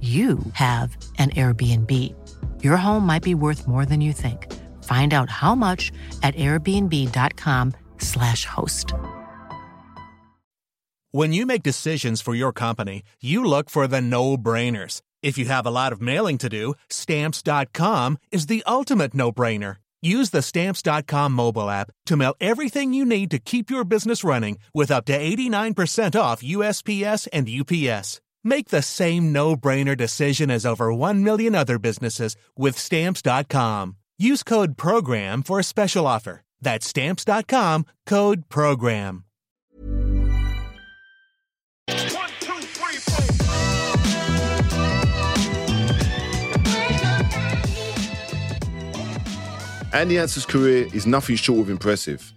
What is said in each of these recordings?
you have an Airbnb. Your home might be worth more than you think. Find out how much at airbnb.com/slash host. When you make decisions for your company, you look for the no-brainers. If you have a lot of mailing to do, stamps.com is the ultimate no-brainer. Use the stamps.com mobile app to mail everything you need to keep your business running with up to 89% off USPS and UPS. Make the same no-brainer decision as over 1 million other businesses with stamps.com. Use code program for a special offer. That's stamps.com, code program. Andy Ansah's career is nothing short of impressive.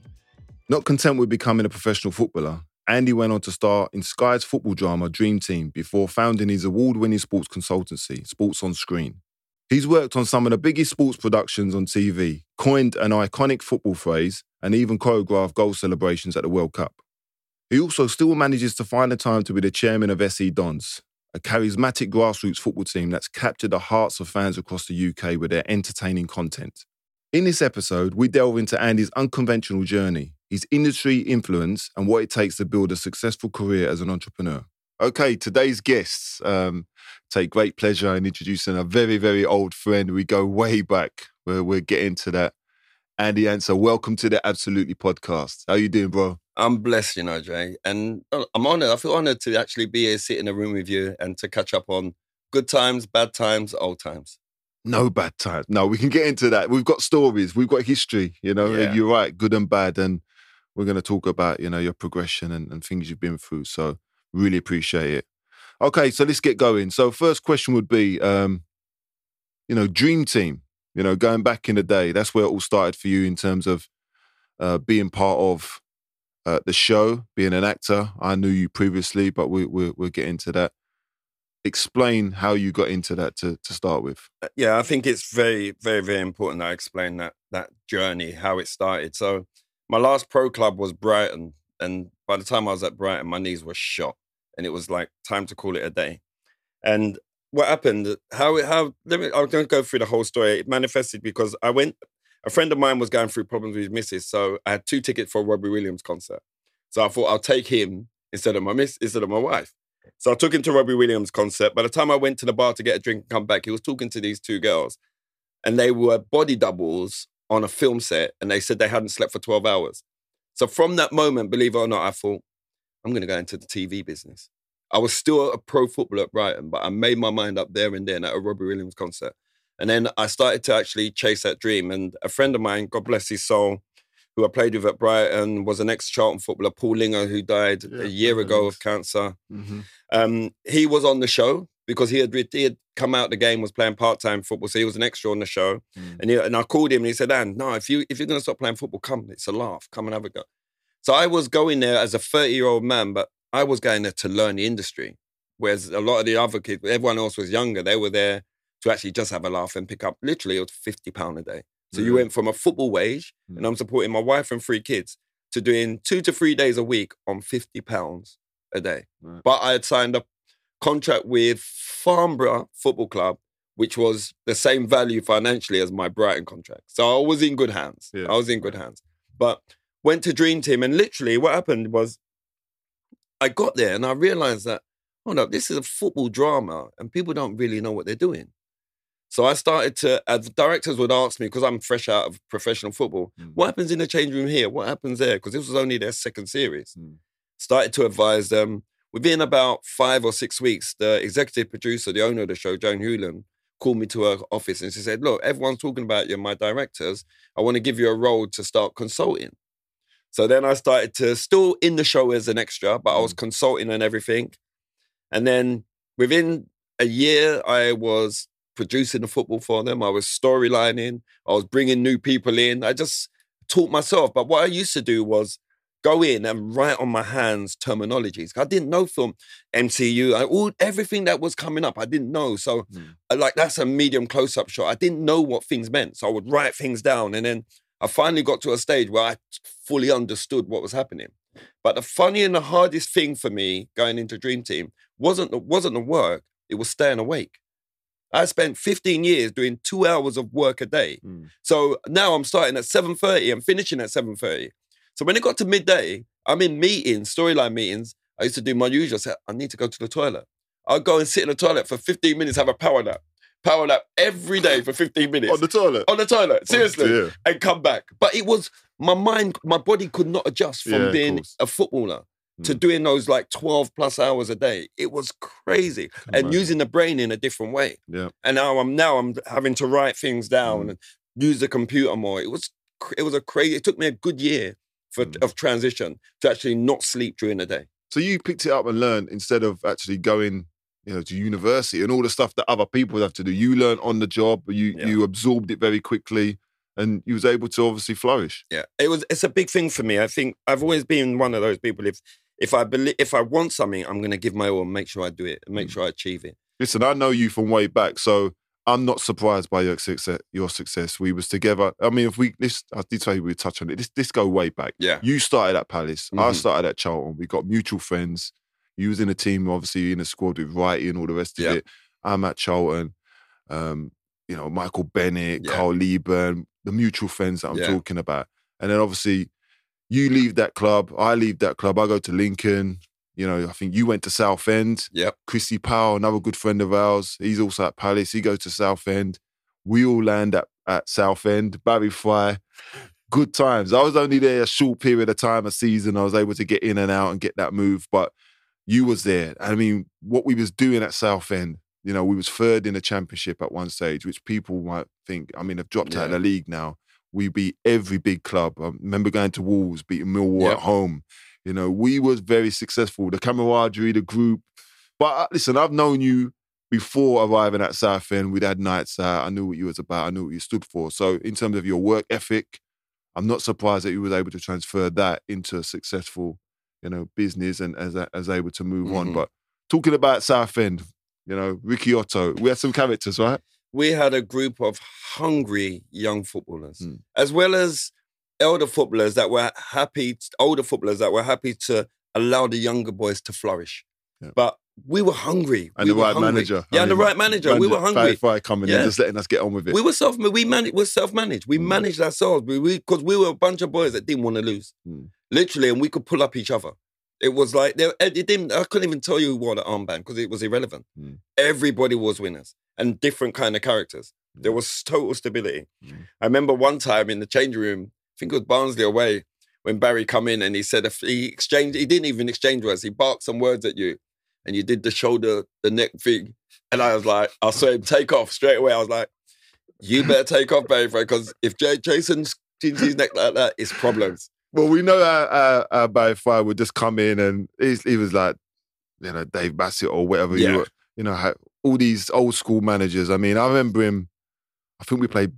Not content with becoming a professional footballer, Andy went on to star in Sky's football drama Dream Team before founding his award winning sports consultancy, Sports on Screen. He's worked on some of the biggest sports productions on TV, coined an iconic football phrase, and even choreographed goal celebrations at the World Cup. He also still manages to find the time to be the chairman of SE Dons, a charismatic grassroots football team that's captured the hearts of fans across the UK with their entertaining content. In this episode, we delve into Andy's unconventional journey, his industry influence, and what it takes to build a successful career as an entrepreneur. Okay, today's guests um, take great pleasure in introducing a very, very old friend. We go way back. Where we're getting to that. Andy Ansah, welcome to the Absolutely podcast. How you doing, bro? I'm blessed, you know, Jay, and uh, I'm honored. I feel honored to actually be here, sit in a room with you, and to catch up on good times, bad times, old times. No bad times. No, we can get into that. We've got stories. We've got history. You know, Yeah. you're right, good and bad, and we're going to talk about you know your progression and, and things you've been through. So really appreciate it. Okay, so let's get going. So first question would be, um, you know, dream team. You know, going back in the day, that's where it all started for you in terms of uh, being part of uh, the show, being an actor. I knew you previously, but we, we, we'll get into that. Explain how you got into that to, to start with. Uh, Yeah, I think it's very, very, very important that I explain that that journey, how it started. So my last pro club was Brighton, and by the time I was at Brighton, my knees were shot, and it was like time to call it a day. And what happened? How how? Let me. I'm going to go through the whole story. It manifested because I went. A friend of mine was going through problems with his missus, so I had two tickets for a Robbie Williams concert. So I thought I'll take him instead of my miss instead of my wife. So I took him to Robbie Williams concert. By the time I went to the bar to get a drink and come back, he was talking to these two girls, and they were body doubles on a film set, and they said they hadn't slept for 12 hours. So from that moment, believe it or not, I thought, I'm going to go into the TV business. I was still a pro footballer at Brighton, but I made my mind up there and then at a Robbie Williams concert. And then I started to actually chase that dream. And a friend of mine, God bless his soul, who I played with at Brighton, was an ex Charlton footballer, Paul Linger, who died Yeah, a year ago of cancer. Mm-hmm. Um, he was on the show because he had he had come out the game, was playing part time football, so he was an extra on the show. Mm. And he, and I called him and he said, "Dan, no, if you if you're gonna stop playing football, come. It's a laugh. Come and have a go." So I was going there as a 30 year old man, but I was going there to learn the industry. Whereas a lot of the other kids, everyone else was younger. They were there to actually just have a laugh and pick up. Literally, it was 50 pound a day. So you went from a football wage, and I'm supporting my wife and three kids, to doing two to three days a week on 50 pounds a day. Right. But I had signed a contract with Farnborough Football Club, which was the same value financially as my Brighton contract. So I was in good hands. Yeah. I was in good hands. But went to Dream Team, and literally what happened was I got there and I realized that oh no, this is a football drama and people don't really know what they're doing. So I started to, as directors would ask me, because I'm fresh out of professional football, Mm. what happens in the change room here? What happens there? Because this was only their second series. Mm. Started to advise them. Within about five or six weeks, the executive producer, the owner of the show, Jane Hewland, called me to her office and she said, Look, everyone's talking about you, my directors. I want to give you a role to start consulting. So then I started to still in the show as an extra, but I was mm. consulting and everything. And then within a year, I was producing the football for them. I was storylining. I was bringing new people in. I just taught myself. But what I used to do was go in and write on my hands terminologies. I didn't know film MCU. I, all everything that was coming up, I didn't know. So, uh, like that's a medium close-up shot. I didn't know what things meant, so I would write things down, and then I finally got to a stage where I fully understood what was happening. But the funny and the hardest thing for me going into Dream Team wasn't the, wasn't the work; it was staying awake. I spent 15 years doing two hours of work a day. Mm. So now I'm starting at 7:30 and finishing at 7:30. So when it got to midday, I'm in meetings, storyline meetings. I used to do my usual. I said, I need to go to the toilet. I'll go and sit in the toilet for 15 minutes, have a power nap. Power nap every day for 15 minutes. On the toilet. On the toilet, seriously. dear. and come back. But it was my mind, my body could not adjust from of being a footballer to Mm. doing those like 12 plus hours a day. It was crazy. and imagine. using the brain in a different way. Yeah. And now I'm now I'm having to write things down Mm. and use the computer more. It was it was a crazy. It took me a good year for Mm. of transition to actually not sleep during the day. So you picked it up and learned instead of actually going, you know, to university and all the stuff that other people have to do. You learned on the job. You Yeah. you absorbed it very quickly, and you was able to obviously flourish. Yeah, it was. It's a big thing for me. I think I've always been one of those people. If if I believe, if I want something, I'm going to give my all and make sure I do it and make Mm. sure I achieve it. Listen, I know you from way back, so I'm not surprised by your success. Your success. We was together. I mean, if we this, I did tell you we'd touch on it. This this go way back. Yeah. You started at Palace. I Mhm. started at Charlton. We got mutual friends. You was in a team, obviously in a squad with Wrighty and all the rest of Yeah. it. I'm at Charlton. Um, you know, Michael Bennett, Yeah. Carl Lieberman, the mutual friends that I'm Yeah. talking about. And then obviously you leave that club. I leave that club. I go to Lincoln. You know, I think you went to Southend. Yep. Christy Powell, another good friend of ours. He's also at Palace. He goes to Southend. We all land at, at Southend. Barry Fry. Good times. I was only there a short period of time, a season. I was able to get in and out and get that move. But you was there. I mean, what we was doing at Southend, you know, we was third in the championship at one stage, which people might think, I mean, have dropped out of the league now. We beat every big club. I remember going to Wolves, beating Millwall Yep. at home. You know, we was very successful. The camaraderie, the group. But uh, listen, I've known you before arriving at Southend. We'd had nights out. I knew what you was about. I knew what you stood for. So in terms of your work ethic, I'm not surprised that you was able to transfer that into a successful, you know, business and as as able to move on. Mhm. But talking about Southend, you know, Ricky Otto, we had some characters, right? we had a group of hungry young footballers, Mm. as well as elder footballers that were happy, older footballers that were happy to allow the younger boys to flourish. Yeah. But we were hungry. And we the right hungry. manager. Yeah, I and the right manager. We were hungry. Fry coming Yeah. in, just letting us get on with it. We were self. We managed. We're self managed. We Mm. managed ourselves. We because we, were a bunch of boys that didn't want to lose, Mm. literally, and we could pull up each other. It was like there- it didn't. I couldn't even tell you who wore the armband because it was irrelevant. Mm. Everybody was winners and different kind of characters. There was total stability. Mm. I remember one time in the change room. I think it was Barnsley away when Barry come in and he said if he exchanged. He didn't even exchange words. He barked some words at you, and you did the shoulder, the neck thing. And I was like, I saw him take off straight away. I was like, you better take off, Barry, because if J- Jason chins his neck like that, it's problems. Well, we know our, our, our Barry Fry would just come in and he's, he was like, you know, Dave Bassett or whatever. Yeah. You, were, you know, all these old school managers. I mean, I remember him. I think we played.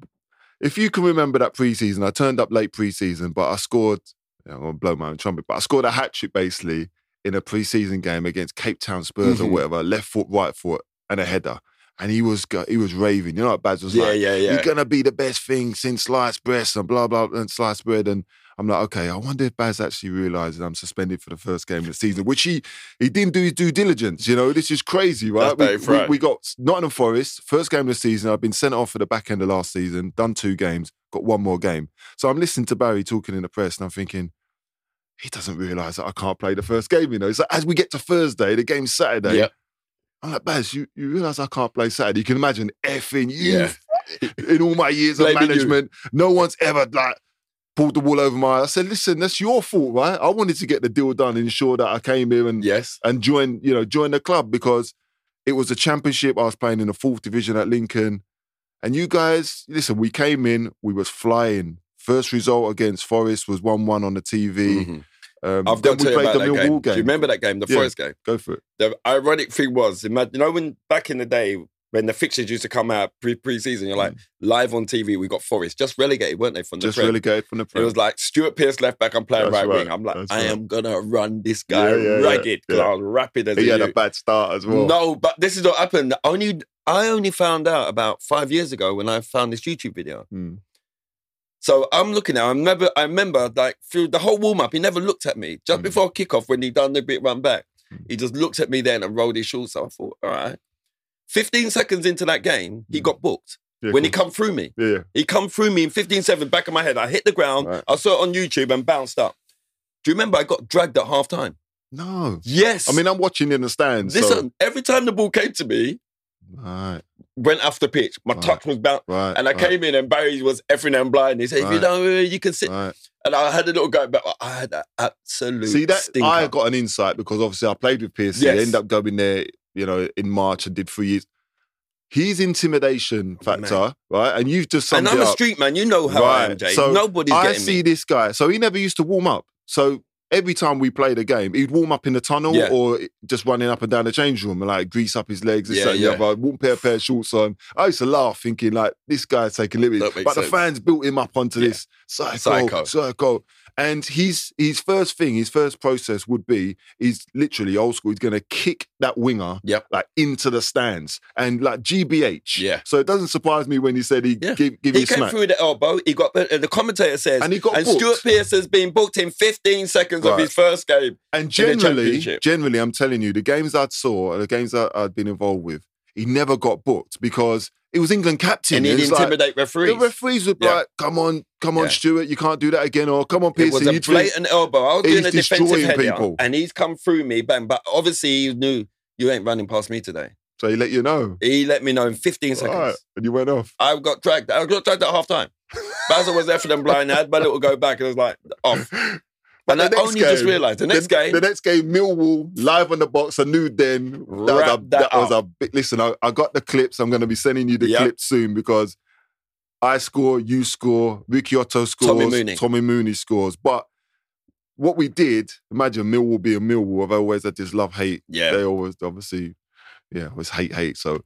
If you can remember that preseason, I turned up late preseason, but I scored. You know, I'm gonna blow my own trumpet, but I scored a hat trick basically in a preseason game against Cape Town Spurs or Mhm. whatever. Left foot, right foot, and a header. And he was he was raving. You know what Baz was Yeah, like? yeah, yeah. You're gonna be the best thing since sliced breast and blah blah and sliced bread. And I'm like, okay, I wonder if Baz actually realizes I'm suspended for the first game of the season, which he he didn't do his due diligence. You know, this is crazy, right? We, we, we got Nottingham Forest, first game of the season. I've been sent off for the back end of last season, done two games, got one more game. So I'm listening to Barry talking in the press, and I'm thinking, he doesn't realize that I can't play the first game. You know, so as we get to Thursday, the game's Saturday. Yep. I'm like, Baz, you, you realise I can't play Saturday. You can imagine effing you Yeah. in all my years of Blaming you. management. No one's ever like pulled the wool over my eyes. I said, listen, that's your fault, right? I wanted to get the deal done ensure that I came here and Yes. and join, you know, join the club because it was a championship. I was playing in the fourth division at Lincoln. And you guys, listen, we came in, we was flying. First result against Forest was 1-1 on the TV. Mhm. Um, I've got to we played the Millwall game. game. Do you remember that game, the Yeah. Forest game? Go for it. The ironic thing was, ima- you know, when back in the day when the fixtures used to come out pre pre-season, you're like live on TV. We got Forest just relegated, weren't they? From the Mm. Just Prem? relegated from the It was like Stuart Pearce left back. I'm playing right, right. wing. I'm like, That's I right. am gonna run this guy Yeah, yeah, ragged because Yeah. I was rapid as he a had a bad start as well. No, but this is what happened. Only I only found out about five years ago when I found this YouTube video. Hmm. So I'm looking at. I remember. I remember like through the whole warm up, he never looked at me. Just Mm. before kickoff, when he done the bit run back, Mm. he just looked at me then and rolled his shorts. So I thought, all right. 15 seconds into that game, he Mm. got booked. Yeah, when he come through me, Yeah. he come through me in 15 seconds, back of my head. I hit the ground. Right. I saw it on YouTube and bounced up. Do you remember I got dragged at half time? No. Yes. I mean, I'm watching in the stands. listen, every time the ball came to me, So, right, went off the pitch. My Right. touch was bounced. right. And I right, came in and Barry was effing and blind. He said, if you don't, you can sit. And I had a little go, but I had an absolute See that stinker. I got an insight because obviously I played with Piercy. Yes. Ended up going there, you know, in March and did three years. His intimidation factor, right? And you've just said. and I'm a street man. You know how I am, Jay. So Nobody's I see me. this guy. So he never used to warm up. So every time we played a game, he'd warm up in the tunnel Yeah. or just running up and down the change room and like grease up his legs, this, Yeah, that, and the yeah. other. Wouldn't pair a pair of shorts on. I used to laugh thinking like this guy's taking liberties. But the fans built him up onto Yeah. this psycho, Psycho. psycho. And his his first thing, his first process would be he's literally old school. He's gonna kick that winger Yep. like into the stands and like GBH. Yeah. So it doesn't surprise me when he said he Yeah. give, give He came smack. through the elbow. He got uh, the commentator says, And he got and booked. Stuart Pearce has been booked in 15 seconds of his first game. And generally, generally, I'm telling you, the games I'd saw, the games that I'd been involved with, he never got booked because it was England captain. And he'd It's like- intimidate referees. the referees would be Yeah. like, "Come on, come on, Yeah. Stuart, you can't do that again," or "Come on, It Pearson." was a blatant elbow. I was He's doing a defensive header, people. and he's come through me, bang. But obviously, he knew you ain't running past me today. so he let you know. He let me know in 15 seconds. Right. And you went off. I got dragged. I got dragged at half time. Basil was there for them blind. I had my little go back and it was like off. But And I the next only just game- realised the next game. The next game, Millwall live on the box. I knew then that was a, that that was a big. Listen, I, I got the clips. I'm going to be sending you the Yep. clips soon because I score, you score, Ricky Otto scores, Tommy Mooney. Tommy Mooney scores. But what we did, imagine Millwall being Millwall. I've always had this love hate. Yeah. They always obviously, yeah, it was hate hate. So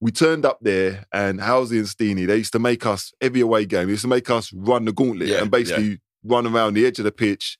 we turned up there, and Halsey and Steenie, they used to make us every away game. They used to make us run the gauntlet Yeah, and basically run around the edge of the pitch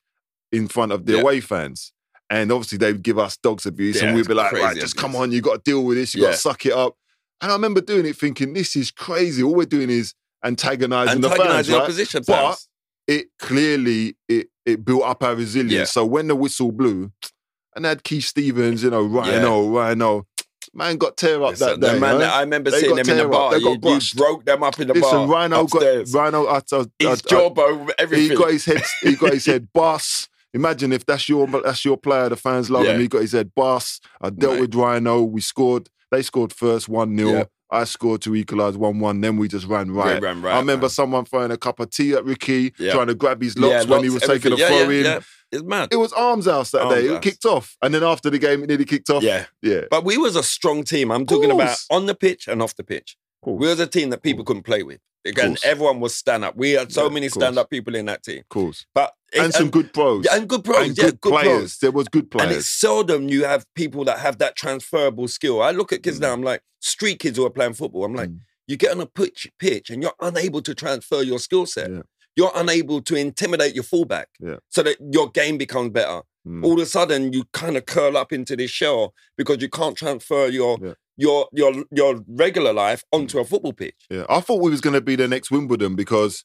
in front of the Yeah. away fans. And obviously they would give us dogs abuse, Yeah, and we'd be like, right, just come on, you got to deal with this, you got Yeah. to suck it up. And I remember doing it, thinking, this is crazy. All we're doing is antagonizing, the fans, Antagonising right? opposition But fans. it clearly it it built up our resilience. Yeah. So when the whistle blew, and had Keith Stevens, you know, Rhino, Rhino, man got tear up Listen, that day. man right? I remember They seeing got them in the bar. They You, got you brushed. broke them up in the Listen, bar. Rhino upstairs. got Rhino. I, I, I, his jawbone, everything. he got his head. He got his head boss. Imagine if that's your that's your player. The fans love Yeah. him. He got his head boss. I dealt Right. with Rhino. We scored. They scored first one 0 Yeah. I scored to equalise one one. Then we just ran right. ran right, I remember man. someone throwing a cup of tea at Ricky, Yeah. trying to grab his locks when he locks, was taking a everything. throw yeah, in. It's mad. It was arms house that Arms day. It kicked off, and then after the game, it nearly kicked off. Yeah. yeah. But we was a strong team. I'm talking about on the pitch and off the pitch. We was a team that people couldn't play with. Again, everyone was stand up. We had so Yeah, many stand up people in that team. Of course. But it- And some good pros. yeah, and good pros. And yeah, good, good players. pros. There was good players. And it's seldom you have people that have that transferable skill. I look at kids Mm. now, I'm like, street kids who are playing football. I'm like, Mm. you get on a pitch, pitch and you're unable to transfer your skill set. Yeah. You're unable to intimidate your fullback Yeah. so that your game becomes better. Mm. All of a sudden, you kind of curl up into this shell because you can't transfer your. Your your your regular life hmm. onto a football pitch. Yeah, I thought we was going to be the next Wimbledon because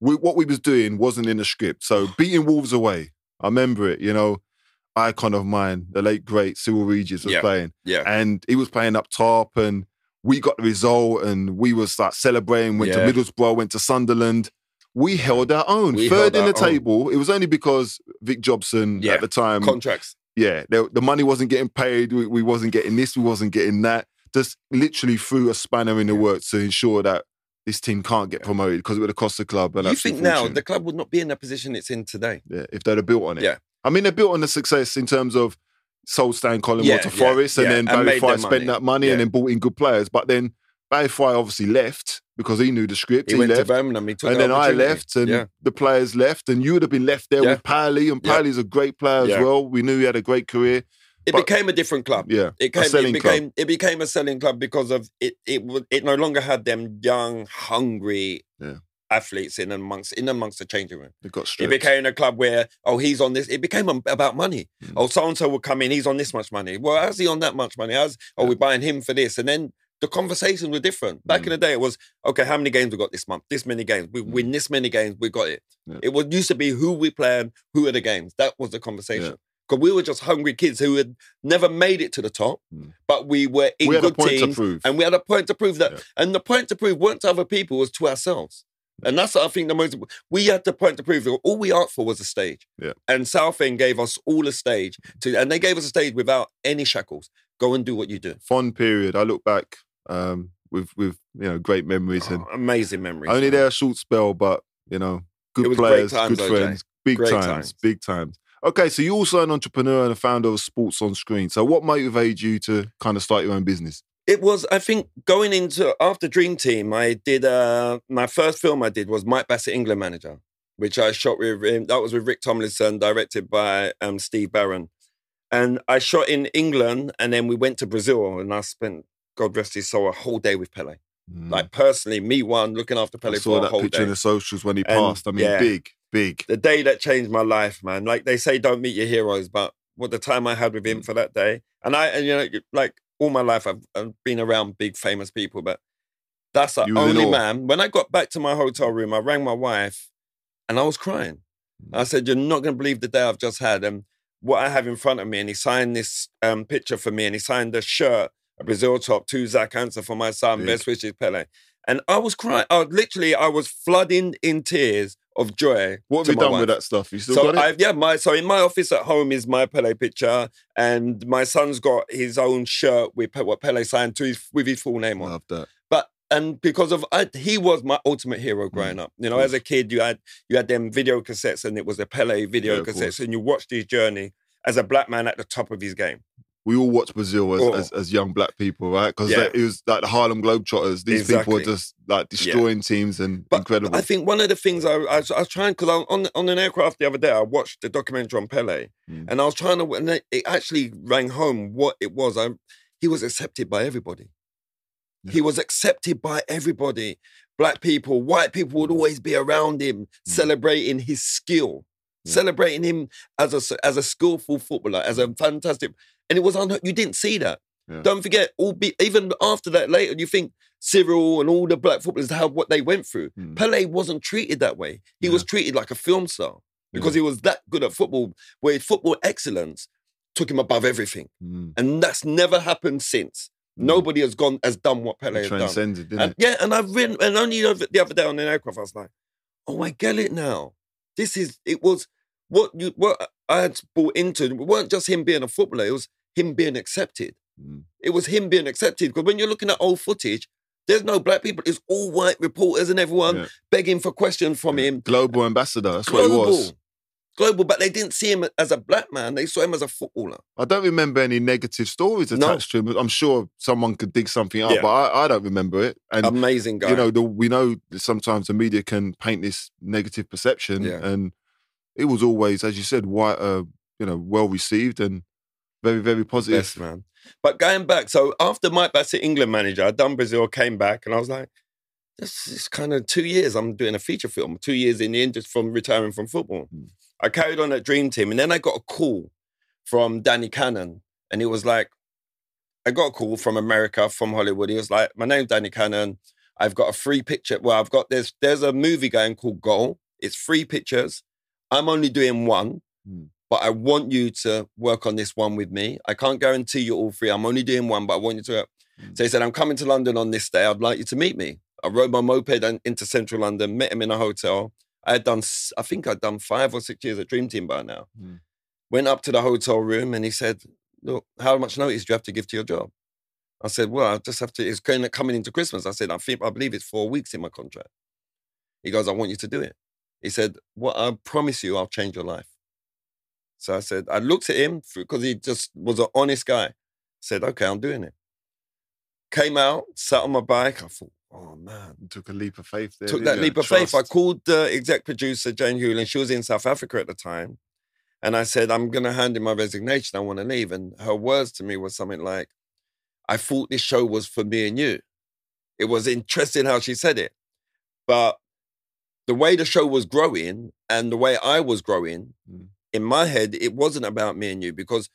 we, what we was doing wasn't in the script. So beating Wolves away, I remember it. You know, icon of mine, the late great Cyril Regis was Yeah. playing, Yeah. and he was playing up top, and we got the result, and we was like celebrating. Went Yeah. to Middlesbrough, went to Sunderland. We held our own, We third in the own. table. It was only because Vic Jobson Yeah. at the time Contracts. Yeah, the, the money wasn't getting paid. We, we wasn't getting this. We wasn't getting that. Just literally threw a spanner in the works to ensure that this team can't get promoted because it would have cost the club. An you think now the club would not be in the position it's in today? yeah, if they'd have built on it. Yeah. I mean, they built on the success in terms of sold Stan Collymore Yeah, to yeah, Forest, and then and Barry Fry spent money. that money Yeah. and then bought in good players. But then Barry Fry obviously left because he knew the script. He, He, went left. to Birmingham. He took and then I left, and yeah. the players left, and you would have been left there Yeah. with Pally, and Yeah. Pally's a great player as Yeah. well. We knew he had a great career. it but- became a different club. Yeah, It a came, selling it club. became it became a selling club because of it. It it no longer had them young, hungry Yeah. athletes in amongst in amongst the changing room. They got stripped. It became a club where oh he's on this. It became about money. Mm. Oh so and so will come in. He's on this much money. Well, how's he on that much money? How's oh we're buying him for this? And then the conversations were different. Back Mm. in the day, it was okay. How many games we got this month? This many games. We win this many games. We got it. Yeah. It was used to be who we playing, who are the games. That was the conversation. Because we were just hungry kids who had never made it to the top, Mm. but we were in we good teams, and we had a point to prove that. Yeah. And the point to prove weren't to other people, was to ourselves. And that's what I think the most. We had the point to prove. that All we asked for was a stage. Yeah. And Southend gave us all a stage to, and they gave us a stage without any shackles. Go and do what you do. Fond period. I look back um, with with you know great memories and Oh, amazing memories. only man. there a short spell, but you know good players, times, good OJ. friends, big times, times. big times. Okay, so you're also an entrepreneur and a founder of Sports on Screen. So what motivated you to kind of start your own business? It was, I think, going into after Dream Team, I did uh my first film I did was Mike Bassett, England manager, which I shot with Him. that was with Rick Tomlinson, directed by um Steve Barron. And I shot in England and then we went to Brazil and I spent, God rest his soul, a whole day with Pele. Mm. Like personally, me one, looking after I Pele saw for a that picture day. in the socials when he And, passed. I mean, yeah. big, big. the day that changed my life, man. Like they say, don't meet your heroes, but what the time I had with Mm. him for that day, and I, and you know, like all my life, I've, I've been around big famous people, but that's the You was in only man. When I got back to my hotel room, I rang my wife, and I was crying. Mm. I said, "You're not going to believe the day I've just had." And what I have in front of me, and he signed this um, picture for me, and he signed a shirt, a Brazil top, to Zach Ansah for my son, Big. best wishes, Pele. And I was crying. I literally, I was flooding in tears of joy. What have you done wife. with that stuff? You still So got it? I've yeah, my so in my office at home is my Pele picture, and my son's got his own shirt with what Pele signed to his with his full name on. Love that. And because of I, he was my ultimate hero growing up. You know, as a kid, you had you had them video cassettes, and it was the Pele video Yeah, cassettes, and you watched his journey as a black man at the top of his game. We all watched Brazil as, Oh. as, as young black people, right? Because Yeah. it was like the Harlem Globetrotters. These people were just like destroying teams and But incredible. I think one of the things I, I, was, I was trying because on on an aircraft the other day I watched the documentary on Pele, Mm. and I was trying to and it actually rang home what it was. I, he was accepted by everybody. He was accepted by everybody. Black people, white people would always be around him, celebrating his skill, Yeah. celebrating him as a as a skillful footballer, as a fantastic. And it was unheard. You didn't see that. Yeah. Don't forget, all be, even after that later, you think Cyril and all the black footballers how what they went through. Mm. Pele wasn't treated that way. He was treated like a film star because he was that good at football, where football excellence took him above everything. Mm. And that's never happened since. Nobody has gone has done what Pele has done. transcended, didn't And, it? yeah, and I've written, and only the other day on an aircraft, I was like, oh, I get it now. This is, it was what you, what I had bought into. It weren't just him being a footballer, it was him being accepted. Mm. It was him being accepted. Because when you're looking at old footage, there's no black people. It's all white reporters and everyone Yeah. begging for questions from Yeah. him. Global ambassador. That's what he was. Global, but they didn't see him as a black man. They saw him as a footballer. I don't remember any negative stories No. attached to him. I'm sure someone could dig something up, Yeah. but I, I don't remember it. And Amazing guy. you know, the, we know that sometimes the media can paint this negative perception, Yeah. and it was always, as you said, white, uh, you know, well received and very, very positive. Best man. But going back, so after Mike Bassett, England manager, I'd done Brazil, came back, and I was like, this is kind of two years. I'm doing a feature film, two years in the industry from retiring from football. Mm. I carried on at Dream Team, and then I got a call from Danny Cannon, and he was like, I got a call from America, from Hollywood. He was like, My name's Danny Cannon. I've got a free picture. Well, I've got there's there's a movie going called Goal. It's three pictures. I'm only doing one, Mm. but I want you to work on this one with me. I can't guarantee you all three. I'm only doing one, but I want you to. Mm. So he said, I'm coming to London on this day. I'd like you to meet me. I rode my moped into central London, met him in a hotel. I had done, I think I'd done five or six years at Dream Team by now. Mm. Went up to the hotel room and he said, Look, how much notice do you have to give to your job? I said, Well, I just have to, it's coming into Christmas. I said, I think, I believe it's four weeks in my contract. He goes, I want you to do it. He said, Well, I promise you, I'll change your life. So I said, I looked at him because he just was an honest guy. Said, Okay, I'm doing it. Came out, sat on my bike. I thought, Oh man, took a leap of faith there. took that leap of faith. I called the exec producer, Jane Hewland. She was in South Africa at the time. And I said, I'm going to hand in my resignation. I want to leave. And her words to me was something like, I thought this show was for me and you. It was interesting how she said it. But the way the show was growing and the way I was growing, Mm. in my head, it wasn't about me and you because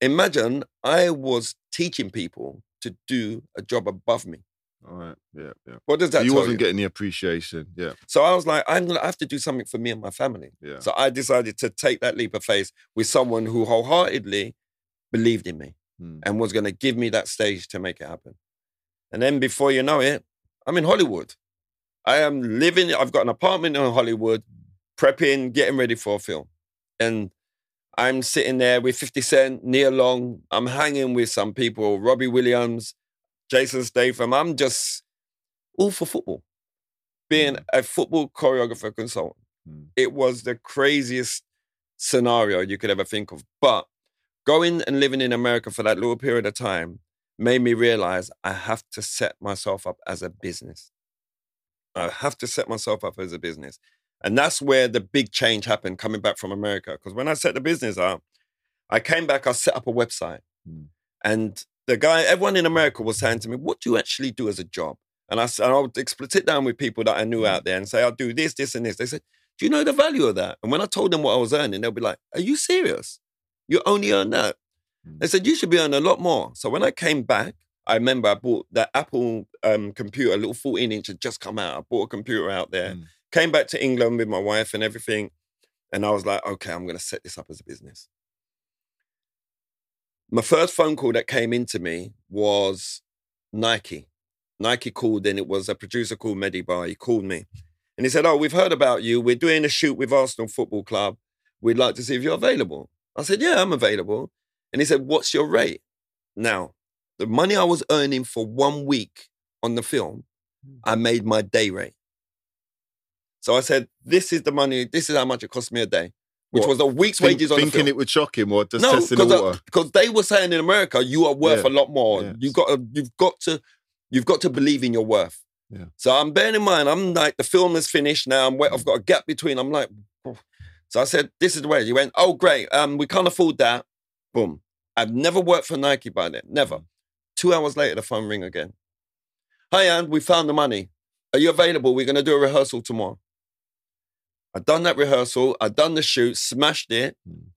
imagine I was teaching people to do a job above me. All right. Yeah. Yeah. What does that So you wasn't you? getting the appreciation. Yeah. So I was like, I'm gonna have to do something for me and my family. Yeah. So I decided to take that leap of faith with someone who wholeheartedly believed in me Mm. and was gonna give me that stage to make it happen. And then before you know it, I'm in Hollywood. I am living, I've got an apartment in Hollywood, prepping, getting ready for a film. And I'm sitting there with 50 Cent, Neil Long. I'm hanging with some people, Robbie Williams, Jason Statham. I'm just all for football. Being a football choreographer consultant. Mm. It was the craziest scenario you could ever think of. But going and living in America for that little period of time made me realize I have to set myself up as a business. I have to set myself up as a business. And that's where the big change happened coming back from America. Because when I set the business up, I came back, I set up a website. Mm. And the guy, everyone in America was saying to me, What do you actually do as a job? And I, and I would sit down with people that I knew out there and say, I'll do this, this, and this. They said, Do you know the value of that? And when I told them what I was earning, they'll be like, Are you serious? You only earn that. They said, You should be earning a lot more. So when I came back, I remember I bought that Apple um, computer, a little 14 inch had just come out. I bought a computer out there, Mm. came back to England with my wife and everything. And I was like, okay, I'm going to set this up as a business. My first phone call that came into me was Nike. Nike called and it was a producer called Medibar. He called me and he said, Oh, we've heard about you. We're doing a shoot with Arsenal Football Club. We'd like to see if you're available. I said, Yeah, I'm available. And he said, What's your rate? Now, the money I was earning for one week on the film, hmm. I made my day rate. So I said, This is the money, this is how much it cost me a day, which What? was a week's Think- wages on the thinking it would shock him or just no, testing the because water. because they were saying in America, you are worth Yeah. a lot more. Yeah. You've got to, you've got to you've got to believe in your worth. Yeah. So I'm bearing in mind, I'm like the film is finished now. I'm wait, I've got a gap between. I'm like, oh. so I said, this is the way. He went, oh great, um, we can't afford that. Boom. I've never worked for Nike by then, never. Mm. Two hours later, the phone ring again. Hi, Anne, we found the money. Are you available? We're going to do a rehearsal tomorrow. I'd done that rehearsal. I'd done the shoot, smashed it. Mm.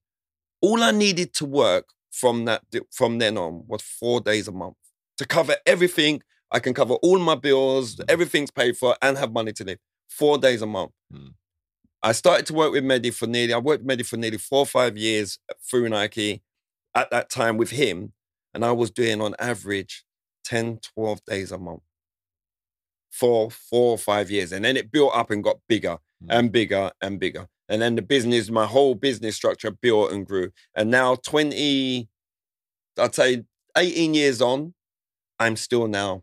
All I needed to work from that from then on was four days a month to cover everything. I can cover all my bills, everything's paid for, and have money to live. Four days a month. Mm. I started to work with Medi for nearly. I worked with Mehdi for nearly four or five years through Nike. At that time with him, and I was doing on average 10, 12 days a month for four or five years. And then it built up and got bigger Mm. And bigger and bigger. And then the business, my whole business structure built and grew. And now 20, I'd say 18 years on, I'm still now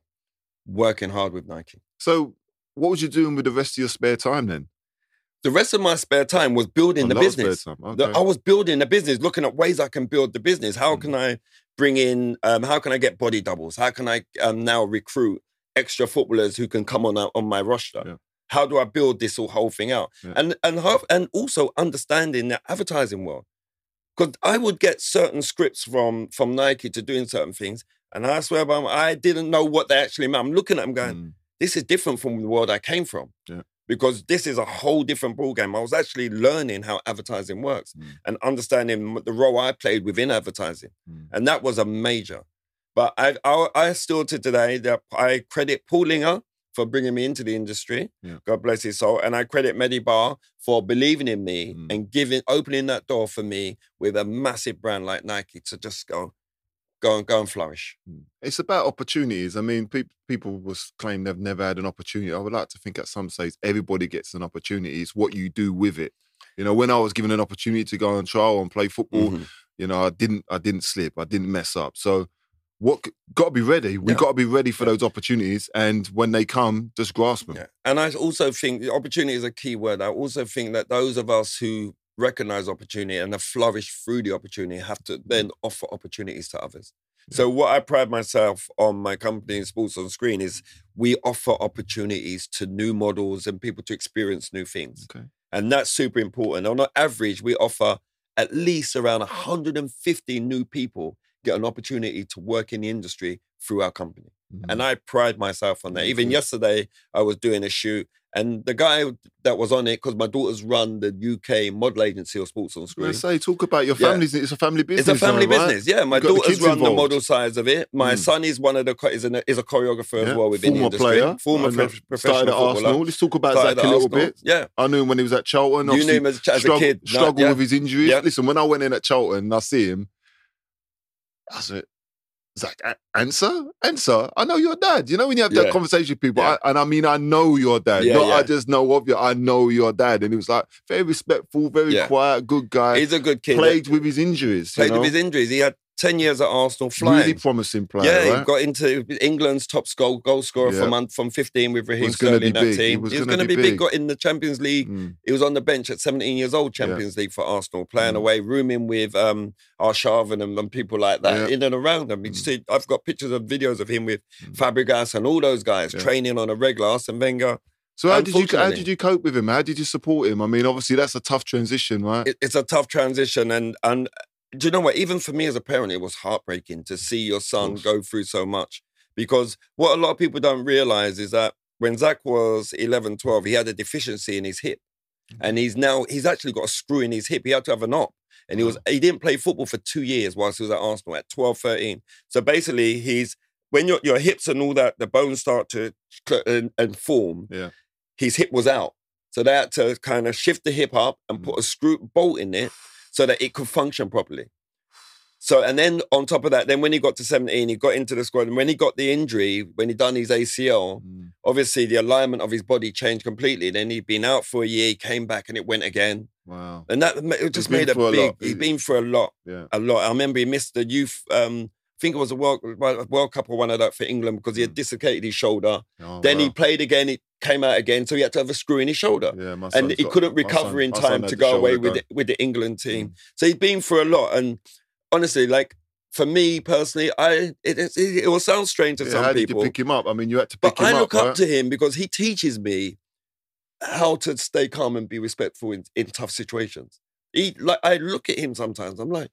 working hard with Nike. So, what was you doing with the rest of your spare time then? The rest of my spare time was building A the lot of spare business. okay. I was building the business, looking at ways I can build the business. How Mm. can I bring in? Um, how can I get body doubles? How can I um, now recruit extra footballers who can come on on my roster? Yeah. How do I build this whole- thing out? Yeah. And and how, and also understanding the advertising world, because I would get certain scripts from from Nike to doing certain things, and I swear, by I didn't know what they actually meant. I'm looking at them going, Mm. this is different from the world I came from. Yeah. Because this is a whole different ballgame. I was actually learning how advertising works Mm. and understanding the role I played within advertising. Mm. And that was a major. But I, I, I still to today that I credit Paul Linger for bringing me into the industry. Yeah. God bless his soul. And I credit Medibar for believing in me Mm. and giving, opening that door for me with a massive brand like Nike to just go, go and go and flourish. Mm. It's about opportunities. I mean, pe- people will claim they've never had an opportunity. I would like to think at some stage everybody gets an opportunity. It's what you do with it. You know, when I was given an opportunity to go on trial and play football, Mhm. you know, I didn't I didn't slip. I didn't mess up. So what got to be ready. We Yeah. got to be ready for those opportunities, and when they come, just grasp them. Yeah. And I also think the opportunity is a key word. I also think that those of us who recognize opportunity and have flourished through the opportunity have to then mm. offer opportunities to others. So what I pride myself on my company Sports on Screen is we offer opportunities to new models and people to experience new things. Okay. And that's super important. On average, we offer at least around 150 new people get an opportunity to work in the industry through our company. Mm. And I pride myself on that. Even yesterday, I was doing a shoot, and the guy that was on it, because my daughters run the UK model agency or Sports on Screen. Let's say talk about your Yeah. It's a family business. It's a family now, right? business, yeah. My the daughters kids run the model sides of it. My Mm. son is one of the is, an, is a choreographer Yeah. as well within the Former industry. player, former I prof- professional started at footballer. Arsenal. Let's talk about Started Zach a little bit. Yeah, I knew him when he was at Charlton. You knew him as, as a struggle, kid. No, struggle yeah. with his injuries. Listen, when I went in at Charlton, I see him. I said, Zach, a- answer, answer. I know your dad. You know when you have that Yeah. conversation with people, Yeah. I, and I mean, I know your dad. Yeah, Not I just know of you. I know your dad, and he was like very respectful, very quiet, good guy. He's a good kid. Played with his injuries. you Played know? with his injuries. He had 10 years at Arsenal flying. Really promising player. yeah, right? he got into England's top goal goal scorer Yeah. from from 15 with Raheem Sterling be that big. Team. He was going to be big. big. Got in the Champions League. Mm. He was on the bench at 17 years old, Champions League for Arsenal, playing Mm. away, rooming with um, Arshavin and, and people like that Yeah. in and around him. You Mm. see, I've got pictures and videos of him with Mm. Fabregas and all those guys Yeah. training on a regular. Arsene Wenger. So how did you how did you cope with him? How did you support him? I mean, obviously that's a tough transition, right? It, it's a tough transition, and and do you know what? Even for me as a parent, it was heartbreaking to see your son go through so much. Because what a lot of people don't realize is that when Zach was 11, 12, he had a deficiency in his hip. Mm-hmm. And he's now, he's actually got a screw in his hip. He had to have an op. And he was, he didn't play football for two years whilst he was at Arsenal at 12, 13. So basically, he's, when your, your hips and all that, the bones start to and, and form, Yeah. his hip was out. So they had to kind of shift the hip up and Mm. put a screw bolt in it so that it could function properly. So, and then on top of that, then when he got to 17, he got into the squad. And when he got the injury, when he done his ACL, Mm. obviously the alignment of his body changed completely. Then he'd been out for a year, he came back and it went again. Wow. And that it just made a through a big, he'd been through a lot, Yeah. a lot. I remember he missed the youth, um, think it was a World, World Cup or one of that for England because he had dislocated his shoulder. Oh, Then he played again, it came out again. So he had to have a screw in his shoulder Yeah, and he got- couldn't recover son- in time to go away with the, with the England team. Mm. So he's been through a lot, and honestly, like for me personally, I it, it, it will sound strange to Yeah, some how did people, you pick him up? I mean, you had to pick but him I look up, up to him because he teaches me how to stay calm and be respectful in, in tough situations. He like I look at him sometimes. I'm like.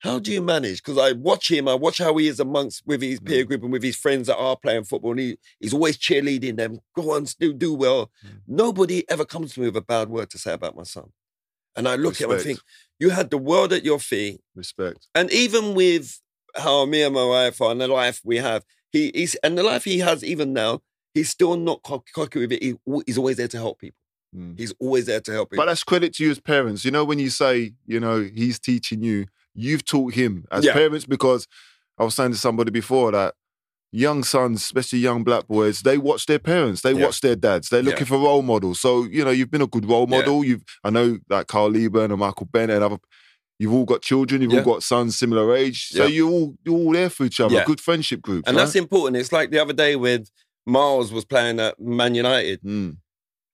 How do you manage? Because I watch him, I watch how he is amongst with his peer Mm. group and with his friends that are playing football, and he, he's always cheerleading them. Go on, do do well. Mm. Nobody ever comes to me with a bad word to say about my son. And I look at him and think, you had the world at your feet. Respect. And even with how me and my wife are and the life we have, he, he's and the life he has even now, he's still not cock- cocky with it. He, he's always there to help people. Mm. He's always there to help people. But that's credit to you as parents. You know, when you say, you know, he's teaching you, you've taught him as Yeah. parents because I was saying to somebody before that young sons, especially young black boys, they watch their parents, they Yeah. watch their dads, they're Yeah. looking for role models. So, you know, you've been a good role Yeah. model. You've I know like Carl Leaburn and Michael Bennett and other You've all got children. You've Yeah. all got sons similar age, so Yeah. you're all you're all there for each other. Yeah. Good friendship group, and right? that's important. It's like the other day with Miles was playing at Man United. Mm.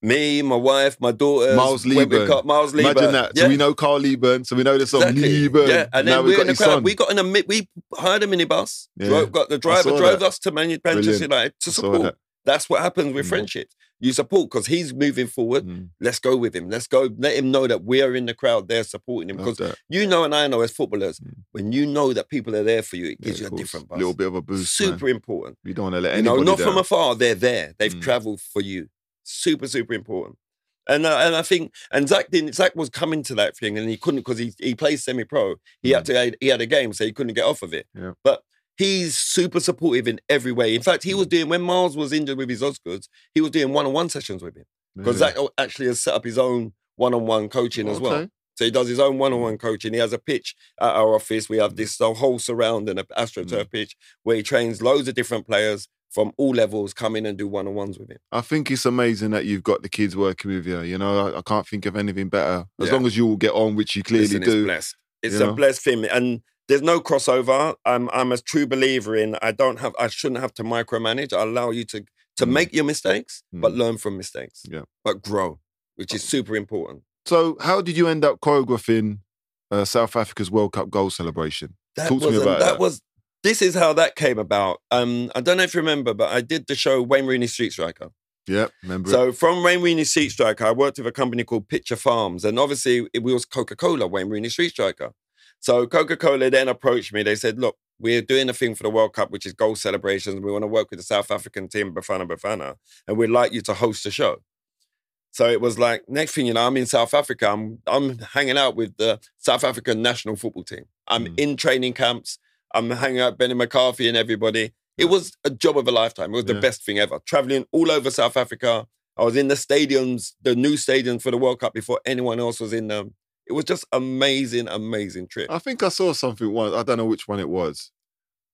Me, my wife, my daughters. Miles we got Miles Leaburn. Imagine that. Yeah. So we know Carl Lieberman, so we know the song Exactly. Lieberman. Yeah, and then we in the crowd. son. We got in a we hired a minibus. Yeah. Drove, got the driver drove that. us to Man- Manchester. United to support. that. That's what happens with Mm. friendships. You support because he's moving forward. Mm. Let's go with him. Let's go. Let him know that we are in the crowd there supporting him. Because you know, and I know as footballers, Mm. when you know that people are there for you, it gives of you a course. different buzz. little bit of a boost. man. Super important. You don't want to let You know, anybody not down. from afar, they're there. They've Mm. travelled for you. Super, super important. And uh, and I think and Zach didn't. Zach was coming to that thing, and he couldn't because he he plays semi pro. He had to he had a game, so he couldn't get off of it. Mm. Yeah. But he's super supportive in every way. In fact, he was doing when Miles was injured with his Oscars, he was doing one on one sessions with him because Really? Zach actually has set up his own one on one coaching as well. So he does his own one-on-one coaching. He has a pitch at our office. We have this uh, whole surround and an Mm. astroturf pitch where he trains loads of different players from all levels come in and do one on ones with him. I think it's amazing that you've got the kids working with you. You know, I, I can't think of anything better. As Yeah. long as you all get on, which you clearly Listen, do. It's blessed. It's a know? blessed thing, and there's no crossover. I'm I'm a true believer in. I don't have. I shouldn't have to micromanage. I allow you to to Mm. make your mistakes, but Mm. learn from mistakes. Yeah. but grow, which is super important. So, how did you end up choreographing uh, South Africa's World Cup goal celebration? That Talk to me about that, that. was. This is how that came about. Um, I don't know if you remember, but I did the show Wayne Rooney Street Striker. Yeah, remember? it? So from Wayne Rooney Street Striker, I worked with a company called Picture Farms, and obviously it was Coca Cola, Wayne Rooney Street Striker. So Coca Cola then approached me. They said, "Look, we're doing a thing for the World Cup, which is goal celebrations. We want to work with the South African team, Bafana Bafana, and we'd like you to host the show." So it was like next thing you know, I'm in South Africa. I'm I'm hanging out with the South African national football team. I'm Mm. in training camps. I'm hanging out Benni McCarthy and everybody. It was a job of a lifetime. It was the Yeah. best thing ever. Traveling all over South Africa. I was in the stadiums, the new stadiums for the World Cup before anyone else was in them. It was just amazing, amazing trip. I think I saw something once. I don't know which one it was.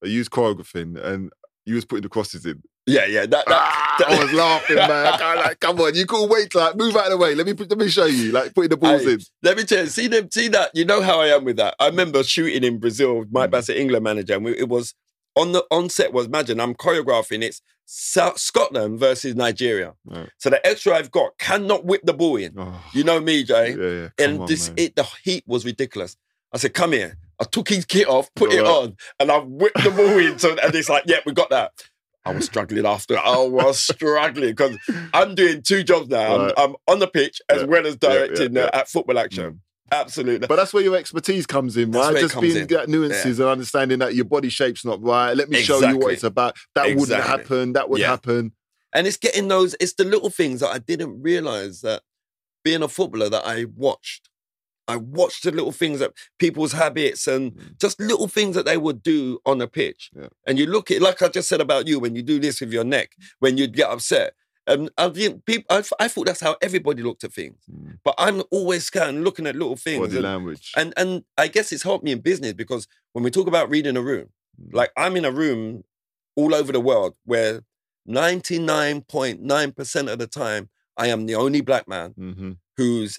You was choreographing and you was putting the crosses in. Yeah, yeah. That, that, Ah, that- I was laughing, man. I like, come on, you couldn't wait like move out of the way. Let me put, let me show you, like putting the balls Hey, in. Let me tell you, see them, see that. You know how I am with that. I remember shooting in Brazil, with Mike Mm. Bassett, England manager, and we, it was on the on set was imagine I'm choreographing. It's South, Scotland versus Nigeria. Right. So the extra I've got cannot whip the ball in. Oh, You know me, Jay. yeah, yeah. And on, this man. it the heat was ridiculous. I said, "Come here." I took his kit off, put it Right. on, and I whipped the ball in. So, and it's like, "Yeah, we got that." I was struggling after. I was struggling because I'm doing two jobs now. Right. I'm, I'm on the pitch as Yeah. well as Yeah, yeah, directing yeah. uh, at football action. Absolutely. But that's where your expertise comes in, right? Just being in. that nuances and understanding that your body shape's not right. Let me show you what it's about. That wouldn't happen. That would Yeah. happen. And it's getting those, it's the little things that I didn't realize that being a footballer that I watched. I watched the little things that people's habits and Mm. just little things that they would do on a pitch. Yeah. And you look at like I just said about you, when you do this with your neck, when you'd get upset. And I, think people, I, I thought that's how everybody looked at things. Mm. But I'm always scanning, looking at little things. Body and- language. and and I guess it's helped me in business because when we talk about reading a room, Mm. like I'm in a room all over the world where 99.9% of the time I am the only black man hmm who's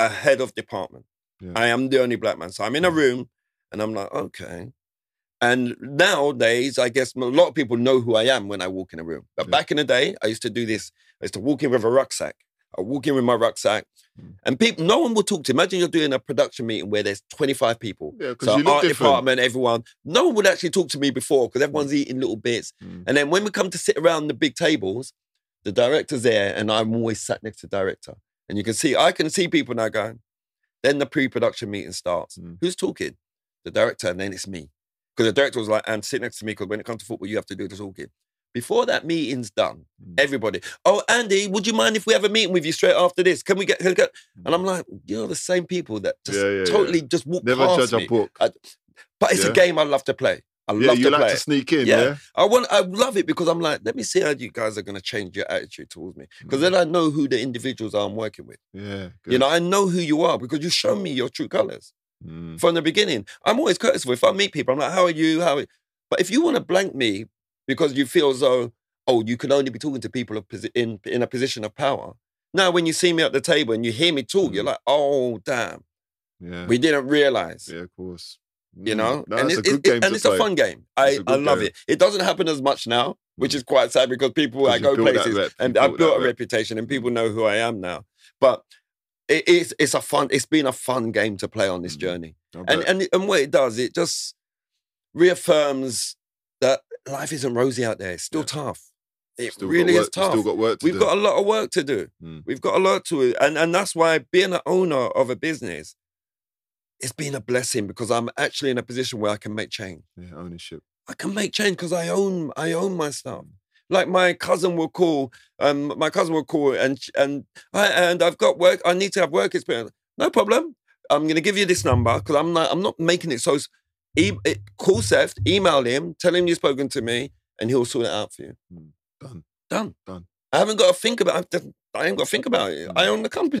a head of department. Yeah. I am the only black man. So I'm in a room and I'm like, okay. And nowadays, I guess a lot of people know who I am when I walk in a room. But Yeah. back in the day, I used to do this. I used to walk in with a rucksack. I walk in with my rucksack, Mm. and people, no one will talk to. you. Imagine you're doing a production meeting where there's 25 people. Yeah, because So art different. department, everyone. No one would actually talk to me before because everyone's eating little bits. Mm. And then when we come to sit around the big tables, the director's there, and I'm always sat next to the director. And you can see, I can see people now going. Then the pre-production meeting starts. Mm. Who's talking? The director, and then it's me. Because the director was like, and sit next to me, because when it comes to football, you have to do the talking. Before that meeting's done, Mm. everybody, oh, Andy, would you mind if we have a meeting with you straight after this? Can we get, can we get? And I'm like, you're the same people that just Yeah, yeah, yeah. totally just walk Never past judge me. a book. I- But it's Yeah. a game I love to play. I yeah, love you to like play. to it. sneak in, Yeah. yeah? I want, I love it because I'm like, let me see how you guys are going to change your attitude towards me. Because Mm. then I know who the individuals are I'm working with. Yeah. You know, I know who you are because you show me your true colors Mm. from the beginning. I'm always courteous. If I meet people, I'm like, how are you? How? Are you? But if you want to blank me because you feel as though, oh, you can only be talking to people in in a position of power. Now, when you see me at the table and you hear me talk, you're Mm. like, oh, damn, Yeah. we didn't realize. yeah, of course. You Mm. know, No, and it's it- a it- and it's play. a fun game. It's I, I love game. it. It doesn't happen as much now, which is quite sad because people I go places rep, and I've built a rep. reputation and people know who I am now. But it is it's a fun. It's been a fun game to play on this Mm. journey, and and and what it does, it just reaffirms that life isn't rosy out there. It's still Yeah. tough. It Still really work- is tough. Still got work to We've do. got a lot of work to do. Mm. We've got a lot to. And and that's why being an owner of a business, it's been a blessing because I'm actually in a position where I can make change. yeah, ownership. I can make change because I own I own my stuff. Like my cousin will call, um, my cousin will call and and I and I've got work. I need to have work experience. No problem. I'm gonna give you this number because I'm not I'm not making it so. E- it, call Seth, email him, tell him you've spoken to me, and he'll sort it out for you. Done. Done. Done. I haven't got to think about. I ain't got to think about it. I own the company.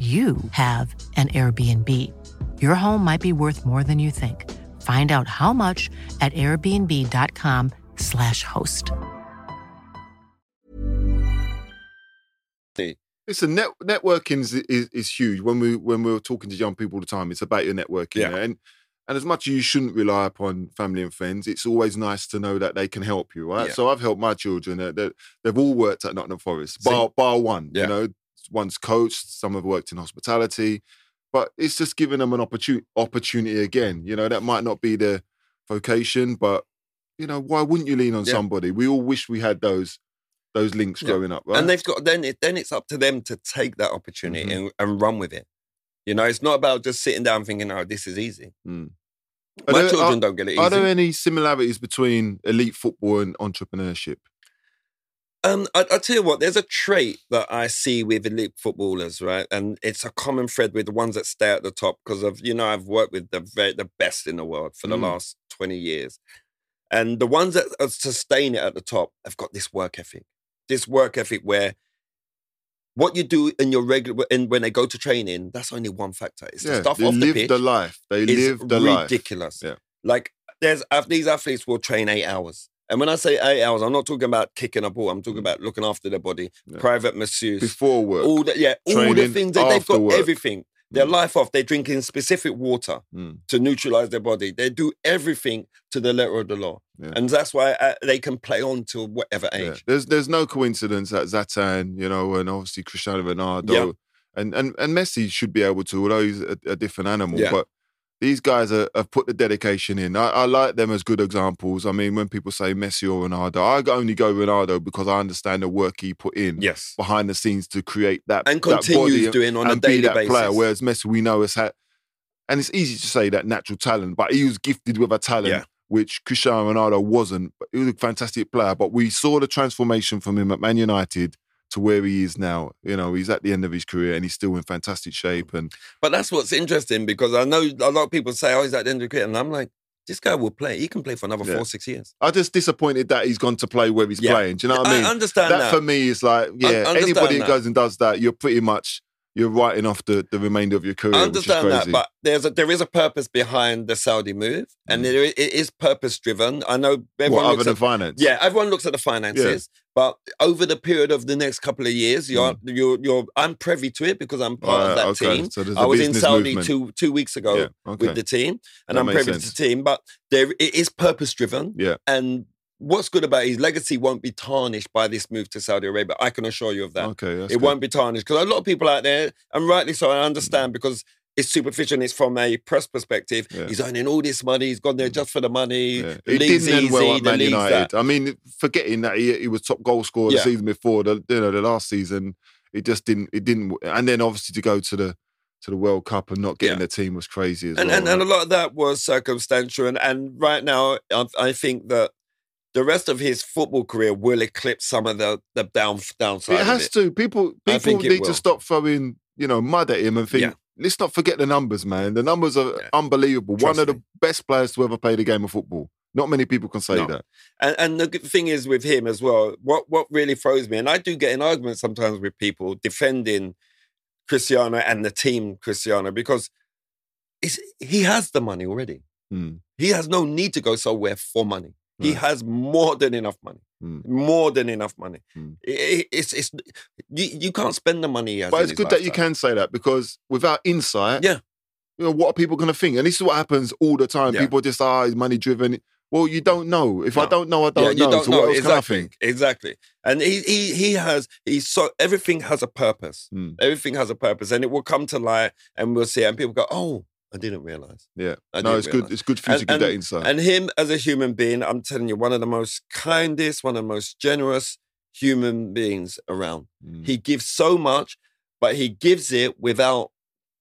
you have an Airbnb. Your home might be worth more than you think. Find out how much at airbnb.com/slash host. Listen, net, networking is, is is huge. When we when we're talking to young people all the time, it's about your networking. Yeah. And and as much as you shouldn't rely upon family and friends, it's always nice to know that they can help you, right? Yeah. So I've helped my children. Uh, they, they've all worked at Nottingham Forest, bar, bar one. Yeah. You know, one's coached, some have worked in hospitality, but it's just giving them an opportunity opportunity again. You know, that might not be their vocation, but you know, why wouldn't you lean on Yeah. somebody? We all wish we had those those links Yeah. growing up, right? And they've got then it then it's up to them to take that opportunity Mhm. and, and run with it. You know, it's not about just sitting down thinking, "Oh, this is easy." Mm. My there- children are- don't get it Are there any similarities between elite football and entrepreneurship? Um, I, I tell you what, there's a trait that I see with elite footballers, right? And it's a common thread with the ones that stay at the top because of you know I've worked with the very, the best in the world for the Mm. last twenty years, and the ones that sustain it at the top have got this work ethic, this work ethic where what you do in your regular and when they go to training, that's only one factor. It's the stuff off the live pitch the life. They live the life. ridiculous. Yeah. Like there's these athletes will train eight hours. And when I say eight hours, I'm not talking about kicking a ball. I'm talking Mm. about looking after their body, Yeah. private masseuse, Before work. all the yeah, all the things that they've got work. everything. Their Mm. life off. They're drinking specific water Mm. to neutralize their body. They do everything to the letter of the law, Yeah. and that's why uh, they can play on to whatever Yeah. age. There's there's no coincidence that Zlatan, you know, and obviously Cristiano Ronaldo Yeah. and, and and Messi should be able to, although he's a, a different animal. Yeah. But these guys are, have put the dedication in. I, I like them as good examples. I mean, when people say Messi or Ronaldo, I only go Ronaldo because I understand the work he put in Yes, behind the scenes to create that and that continues body doing on a and be daily that basis. player. Whereas Messi, we know has had, and it's easy to say that natural talent, but he was gifted with a talent Yeah. which Cristiano Ronaldo wasn't. But he was a fantastic player. But we saw the transformation from him at Man United to where he is now. You know, he's at the end of his career and he's still in fantastic mm. shape. And But that's what's interesting because I know a lot of people say, "Oh, he's at the end of the career," and I'm like, "This guy will play. He can play for another Yeah. four, six years." I'm just disappointed that he's gone to play where he's Yeah. playing. Do you know what I mean? I understand that. that for me is like, yeah, anybody that. who goes and does that, you're pretty much you're writing off the, the remainder of your career. I understand that, but there's a, there is a purpose behind the Saudi move, and Mm. there, it is purpose driven. I know everyone what, looks at, finance? yeah, everyone looks at the finances, but over the period of the next couple of years, you're you're, you're I'm privy to it because I'm part Right, of that Mm. okay. team. So I was in Saudi movement. two two weeks ago Yeah, okay. with the team, and That I'm privy to the team. But there it is purpose driven, Yeah. and what's good about his legacy won't be tarnished by this move to Saudi Arabia. I can assure you of that Okay, it good. won't be tarnished because a lot of people out there, and rightly so, I Mm. understand because it's superficial. and It's from a press perspective. Yeah. He's earning all this money. He's gone there just for the money. Yeah. He didn't end well at the Man United. that. I mean, forgetting that he, he was top goal scorer Yeah. the season before, the you know the last season, it just didn't. It didn't. And then obviously to go to the to the World Cup and not getting Yeah. the team was crazy as And, well. and, and a lot of that was circumstantial. And, and right now, I, I think that the rest of his football career will eclipse some of the, the down, downside. it has it. to. People people need to stop throwing you know mud at him and think. Yeah. Let's not forget the numbers, man. The numbers are Yeah. unbelievable. Trust One of the best players to ever play the game of football. Not many people can say No. that. And, and the thing is with him as well, what, what really throws me, and I do get in arguments sometimes with people defending Cristiano and the team Cristiano because he has the money already. Hmm. He has no need to go somewhere for money. He has more than enough money. Hmm. More than enough money. Hmm. I- I- it's, it's, you, you can't spend the money But it's good that you can say that because without insight, Yeah. You know, what are people going to think? And this is what happens all the time. Yeah. People just are money driven. Well, you don't know. If I don't know, I don't yeah, know. you don't so know what else exactly. can I think? Exactly. And he he he has he's so everything has a purpose. Mm. Everything has a purpose, and it will come to light, and we'll see, and people go, "Oh, I didn't realize." Yeah. I no, it's good. It's good for you to And- give that insight. And him as a human being, I'm telling you, one of the most kindest, one of the most generous human beings around. Mm. He gives so much, but he gives it without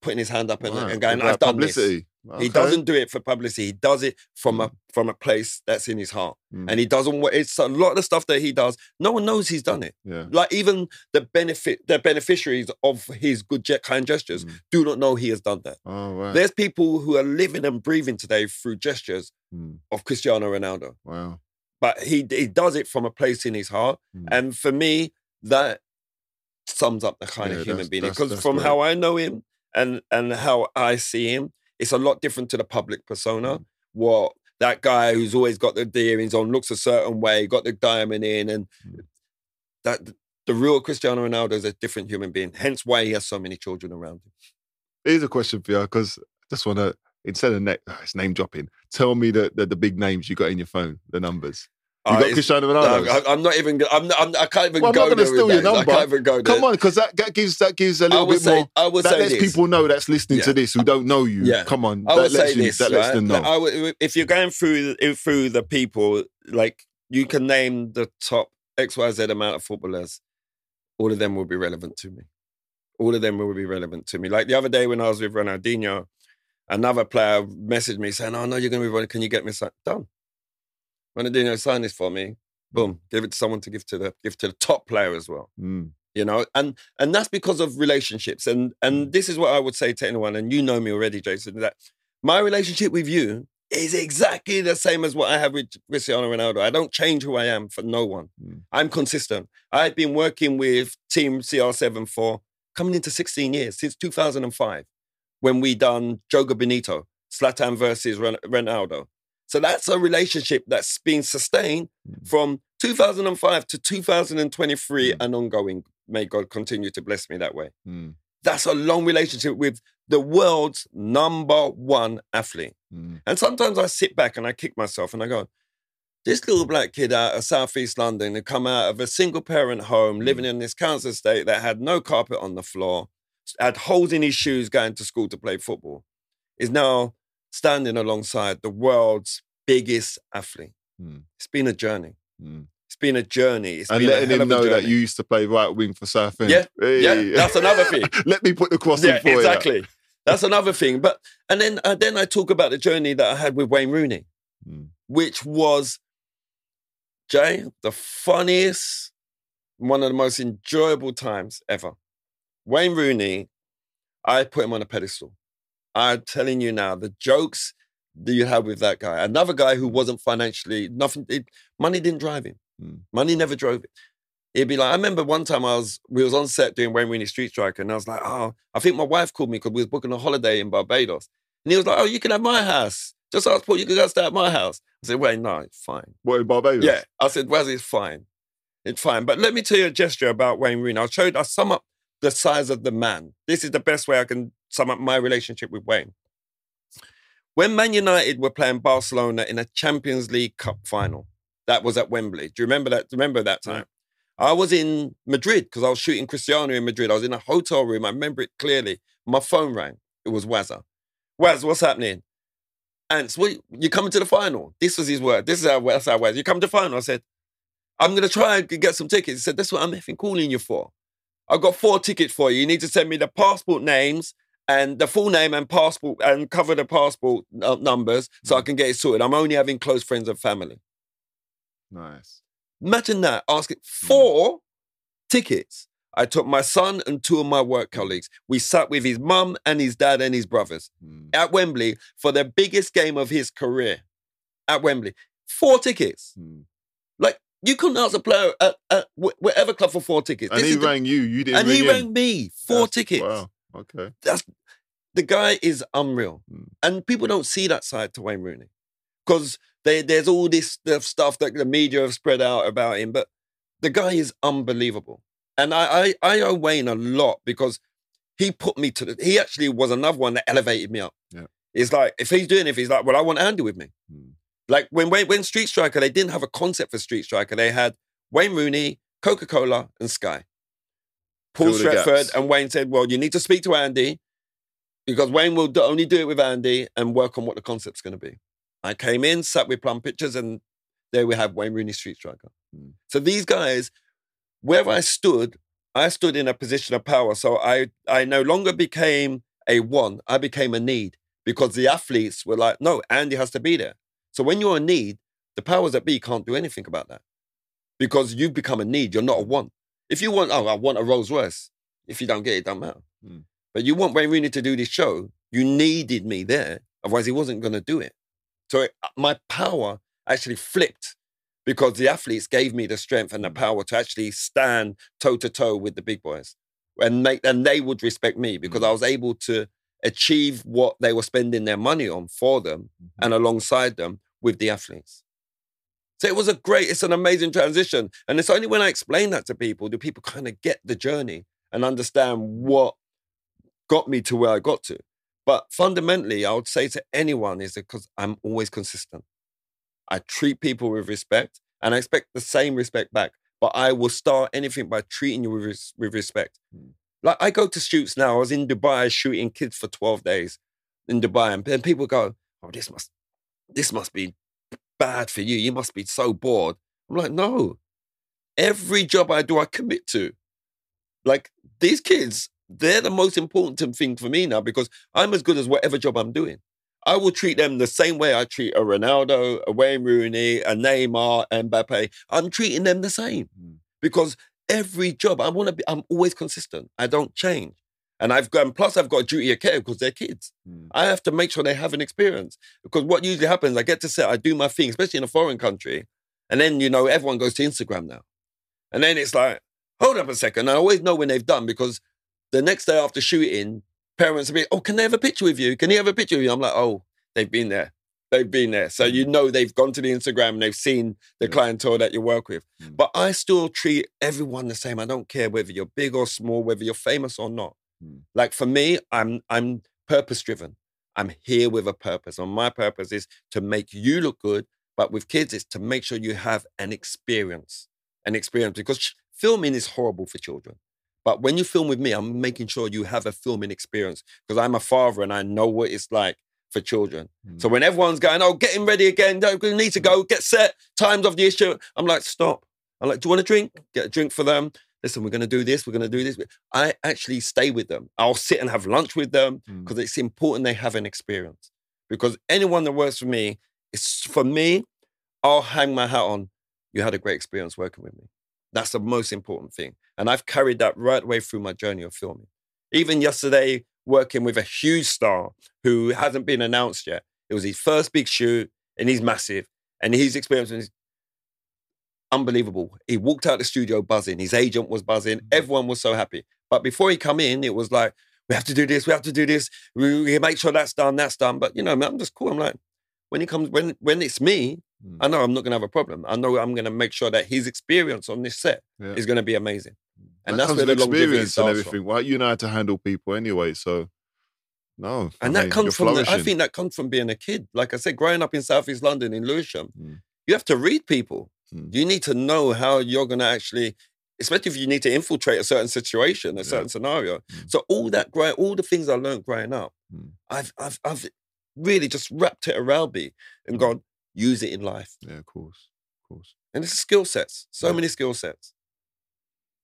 putting his hand up and, Right, and going, "I've done this." Publicity. He doesn't do it for publicity. He does it from a from a place that's in his heart, Mm. and he doesn't. It's a lot of the stuff that he does. No one knows he's done it. Yeah. Like even the benefit, the beneficiaries of his good jet kind gestures Mm. do not know he has done that. Oh, right. There's people who are living and breathing today through gestures Mm. of Cristiano Ronaldo, Wow. but he he does it from a place in his heart, Mm. and for me, that sums up the kind Yeah, of human that's- being. that's- Because that's from great. how I know him and and how I see him, it's a lot different to the public persona. Mm. What that guy who's always got the earrings on, looks a certain way, got the diamond in, and Mm. that the real Cristiano Ronaldo is a different human being. Hence why he has so many children around him. Here's a question for you because I just want to, instead of ne- it's name dropping, tell me the, the, the big names you got in your phone, the numbers. You Uh, got it's- Cristiano no, Ronaldo. I, am not even. I'm, not- I'm, I can't even Well, I'm go not gonna steal your number. I can't even go there. Come on, because that, that gives that gives a little bit say. more. I will That say lets this. people know that's listening to this who don't know you. Yeah. Come on, I that would lets say you, this. that lets right? them know. I would- if you're going through through the people, like you can name the top X Y Z amount of footballers, all of them will be relevant to me. All of them will be relevant to me. Like the other day when I was with Ronaldinho, another player messaged me saying, "Oh no, you're going to be running. Can you get me something done?" Ronaldinho signed this for me. Boom, give it to someone to give to the give to the top player as well Mm. you know and and that's because of relationships and and this is what i would say to anyone and you know me already jason that my relationship with you is exactly the same as what i have with cristiano ronaldo i don't change who i am for no one Mm. i'm consistent i've been working with team cr7 for coming into 16 years since 2005 when we done joga bonito zlatan versus ronaldo so that's a relationship that's been sustained Mm. from 2005 to 2023 Mm. and ongoing. May God continue to bless me that way. Mm. That's a long relationship with the world's number one athlete. Mm. And sometimes I sit back and I kick myself and I go, this little black kid out of Southeast London who come out of a single parent home, living in this council estate that had no carpet on the floor, had holes in his shoes going to school to play football, is now standing alongside the world's biggest athlete. Mm. It's been a journey. Mm. It's been a journey. It's And been letting him know that you used to play right wing for Southend. Yeah, Hey. yeah, that's another thing. Let me put the cross yeah, in for you. exactly. That's another thing. But and then uh, then I talk about the journey that I had with Wayne Rooney, Mm. which was Jay, the funniest, one of the most enjoyable times ever. Wayne Rooney, I put him on a pedestal. I'm telling you now, the jokes that you had with that guy, another guy who wasn't financially nothing, it, money didn't drive him. Mm. Money never drove it. He'd be like, I remember one time I was, we was on set doing Wayne Rooney Street Striker, and I was like, oh, I think my wife called me because we was booking a holiday in Barbados. And he was like, oh, you can have my house. Just ask Paul, you can go stay at my house. I said, wait, no, it's fine. What in Barbados? Yeah. I said, Waz, it's fine. It's fine. But let me tell you a gesture about Wayne Rooney. I'll show you, I'll sum up the size of the man. This is the best way I can sum up my relationship with Wayne. When Man United were playing Barcelona in a Champions League Cup final, that was at Wembley. Do you remember that? Remember that time? I was in Madrid because I was shooting Cristiano in Madrid. I was in a hotel room. I remember it clearly. My phone rang. It was Wazza. Waz, what's happening? Ants, what, you coming to the final? This was his word. This is how, that's how Waz. You come to the final? I said, I'm going to try and get some tickets. He said, that's what I'm effing calling you for. I've got four tickets for you. You need to send me the passport names and the full name and passport and cover the passport uh, numbers so I can get it sorted. I'm only having close friends and family. Nice. Imagine that, asking four tickets. I took my son and two of my work colleagues. We sat with his mum and his dad and his brothers Mm. at Wembley for the biggest game of his career at Wembley. Four tickets. Mm. Like, you couldn't ask a player at, at whatever club for four tickets. And This he is the- rang you. You didn't and he him. rang me. Four That's- tickets. Wow. Okay. That's the guy is unreal, Mm. and people don't see that side to Wayne Rooney because there's all this stuff- that the media have spread out about him, but the guy is unbelievable, and I I, I owe Wayne a lot because he put me to the, he actually was another one that elevated me up. Yeah. It's like, if he's doing it, if he's like, well, I want Andy with me. Mm. Like when, when, when Street Striker, they didn't have a concept for Street Striker. They had Wayne Rooney, Coca Cola, and Sky. Paul Stretford and Wayne said, well, you need to speak to Andy because Wayne will do- only do it with Andy and work on what the concept's going to be. I came in, sat with Plum Pictures, and there we have Wayne Rooney Street Striker. Mm. So these guys, where I stood, I stood in a position of power. So I, I no longer became a one, I became a need because the athletes were like, no, Andy has to be there. So when you're a need, the powers that be can't do anything about that because you've become a need. You're not a want. If you want, oh, I want a Rolls Royce. If you don't get it, it don't matter. Mm. But you want Wayne Rooney to do this show. You needed me there. Otherwise, he wasn't going to do it. So it, my power actually flipped because the athletes gave me the strength and the mm. power to actually stand toe to toe with the big boys and make and they would respect me because mm. I was able to achieve what they were spending their money on for them mm-hmm. and alongside them with the athletes. So it was a great, it's an amazing transition. And it's only when I explain that to people do people kind of get the journey and understand what got me to where I got to. But fundamentally, I would say to anyone is because I'm always consistent. I treat people with respect and I expect the same respect back. But I will start anything by treating you with, res- with respect. Hmm. Like I go to shoots now. I was in Dubai shooting kids for 12 days in Dubai, and then people go, Oh, this must this must be bad for you. You must be so bored. I'm like, no. Every job I do, I commit to. Like these kids, they're the most important thing for me now because I'm as good as whatever job I'm doing. I will treat them the same way I treat a Ronaldo, a Wayne Rooney, a Neymar, and Mbappe. I'm treating them the same hmm. because every job I want to be, I'm always consistent. I don't change. And I've got, and plus I've got a duty of care because they're kids. Hmm. I have to make sure they have an experience because what usually happens, I get to set, I do my thing, especially in a foreign country, and then you know everyone goes to Instagram now, and then it's like, hold up a second. I always know when they've done because the next day after shooting, parents will be, oh, can they have a picture with you? Can he have a picture with you? I'm like, oh, they've been there. They've been there. So you know they've gone to the Instagram and they've seen the Yeah. clientele that you work with. Mm. But I still treat everyone the same. I don't care whether you're big or small, whether you're famous or not. Mm. Like for me, I'm I'm purpose driven. I'm here with a purpose. And my purpose is to make you look good. But with kids, it's to make sure you have an experience. An experience. Because filming is horrible for children. But when you film with me, I'm making sure you have a filming experience because I'm a father and I know what it's like for children. So when everyone's going, oh, getting ready again, no, we need to go, get set, times of the issue. I'm like, stop. I'm like, do you want a drink? Get a drink for them. Listen, we're going to do this. We're going to do this. I actually stay with them. I'll sit and have lunch with them Mm. because it's important they have an experience. Because anyone that works for me, it's for me, I'll hang my hat on. You had a great experience working with me. That's the most important thing. And I've carried that right way through my journey of filming. Even yesterday, working with a huge star who hasn't been announced yet. It was his first big shoot and he's massive. And his experience was unbelievable. He walked out the studio buzzing. His agent was buzzing. Mm-hmm. Everyone was so happy. But before he come in, it was like, we have to do this, we have to do this. We, we make sure that's done, that's done. But you know, I'm just cool. I'm like, when he comes, when when it's me, Mm. I know I'm not gonna have a problem. I know I'm gonna make sure that his experience on this set Yeah. is gonna be amazing. And That that's where the experience and from. everything. Well, you know how to handle people anyway, so no. And I that mean, comes from, the, I think that comes from being a kid. Like I said, growing up in Southeast London in Lewisham, Mm. you have to read people. Mm. You need to know how you're going to actually, especially if you need to infiltrate a certain situation, a Yeah. certain scenario. Mm. So all that, growing, all the things I learned growing up, Mm. I've, I've, I've really just wrapped it around me and Mm. gone, use it in life. Yeah, of course, of course. And it's skill sets, so Yeah. many skill sets.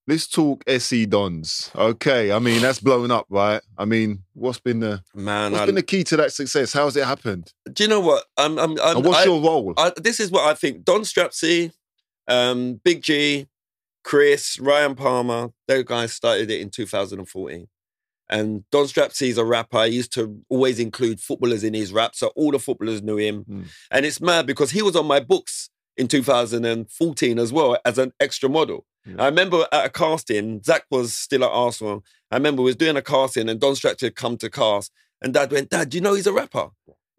Let's talk SE Dons. Okay, I mean that's blown up, right? I mean, what's been the Man, what's I, been the key to that success? How's it happened? do you know what? I'm, I'm, I'm, and what's I- your role? I, this is what I think. Don Strapzy, um, Big G, Chris, Ryan Palmer, those guys started it in 2014. And Don Strapzy is a rapper. He used to always include footballers in his rap, so all the footballers knew him. Mm. And it's mad because he was on my books in 2014 as well as an extra model. Yeah. I remember at a casting, Zach was still at Arsenal. I remember we was doing a casting and Don Strapzy had come to cast, and Dad went, Dad, you know he's a rapper?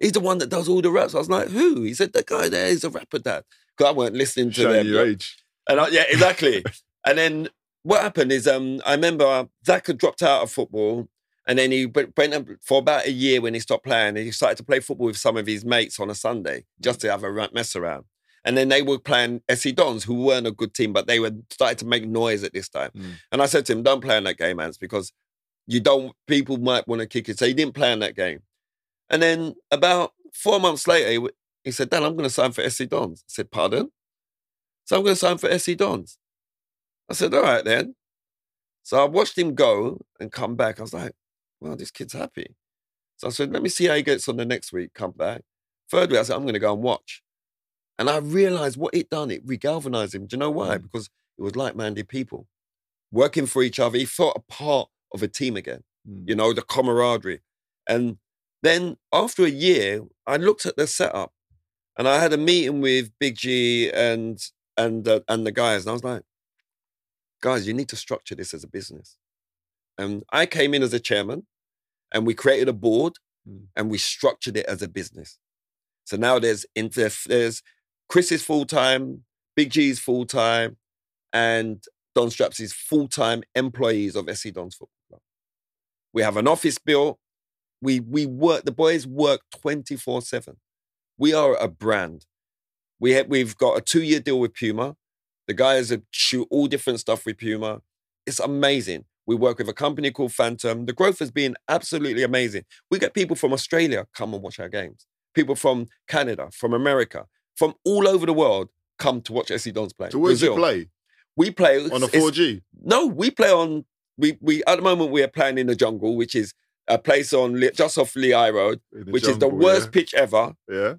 He's the one that does all the raps. I was like, who? He said, the guy there is a rapper, Dad. Because I weren't listening to Showing them. your age. and I, yeah, exactly. and then what happened is, um, I remember Zach had dropped out of football, And then he went for about a year when he stopped playing. And he started to play football with some of his mates on a Sunday just to have a mess around. And then they were playing SE Dons, who weren't a good team, but they were starting to make noise at this time. Mm. And I said to him, "Don't play in that game, Ants, because you don't. People might want to kick it." So he didn't play in that game. And then about four months later, he, he said, "Dan, I'm going to sign for SE Dons." I said, "Pardon?" So I'm going to sign for SE Dons. I said, "All right then." So I watched him go and come back. I was like, "Well, this kid's happy." So I said, "Let me see how he gets on the next week." Come back. Third week, I said, "I'm going to go and watch." And I realized what it done. It regalvanized him. Do you know why? Mm. Because it was like-minded people working for each other. He felt a part of a team again Mm. you know, the camaraderie. And then after a year, I looked at the setup and I had a meeting with Big G and and uh, and the guys, and I was like, guys, you need to structure this as a business. And I came in as a chairman, and we created a board, Mm. and we structured it as a business. So now there's there's Chris is full time, Big G is full time, and Don Straps is full time employees of SE Don's Football Club. We have an office built. We we work. The boys work twenty four seven. We are a brand. We have, we've got a two year deal with Puma. The guys shoot all different stuff with Puma. It's amazing. We work with a company called Phantom. The growth has been absolutely amazing. We get people from Australia come and watch our games. People from Canada, from America, from all over the world come to watch SE Dons play. So where do you play? We play On a 4G? no, we play on. We we at the moment we are playing in the jungle, which is a place on just off Lee High Road, In the which is the jungle, worst pitch ever. Yeah. yeah?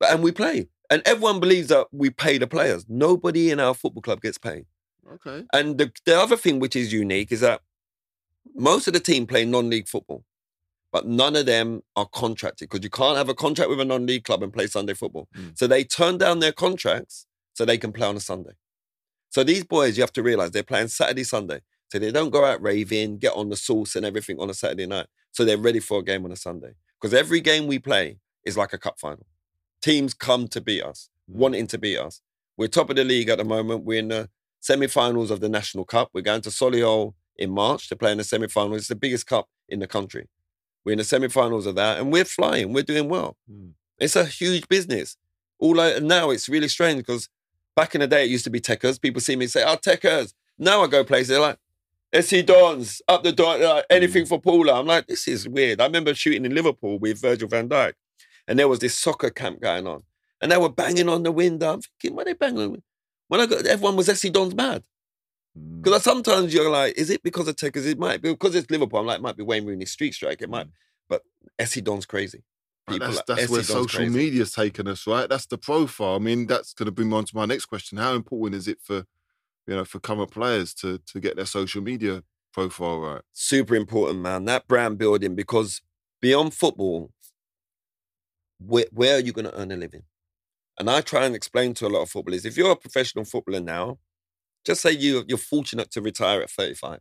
But and we play, and everyone believes that we pay the players. Nobody in our football club gets paid. Okay. And the the other thing which is unique is that most of the team play non-league football, but none of them are contracted because you can't have a contract with a non-league club and play Sunday football. Mm. So they turn down their contracts so they can play on a Sunday. So these boys, you have to realize they're playing Saturday, Sunday. So they don't go out raving, get on the sauce and everything on a Saturday night. So they're ready for a game on a Sunday. Because every game we play is like a cup final. Teams come to beat us, wanting to beat us. We're top of the league at the moment. We're in the semi-finals of the National Cup. We're going to Solihull in March to play in the semi-finals. It's the biggest cup in the country. We're in the semi-finals of that, and we're flying. We're doing well. Mm. It's a huge business. All I, now it's really strange because back in the day it used to be tekkers. People see me say, "Oh, tekkers." Now I go places they're like, "SE Dons up the door, uh, anything for Paula." I'm like, this is weird. I remember shooting in Liverpool with Virgil Van Dijk, and there was this soccer camp going on, and they were banging on the window. I'm thinking, why they banging? on the window? When I got, everyone was SE Dons mad. Mm. Because sometimes you're like, is it because of tekkers? It might be because it's Liverpool. I'm like, it might be Wayne Rooney street strike. It might, but SE Don's crazy. People that's like, that's where Don's social crazy. media's taken us, right? That's the profile. I mean, that's going to bring me on to my next question. How important is it for, you know, for current players to to get their social media profile right? super important, man. That brand building because beyond football, where, where are you going to earn a living? And I try and explain to a lot of footballers if you're a professional footballer now, just say you, you're fortunate to retire at 35.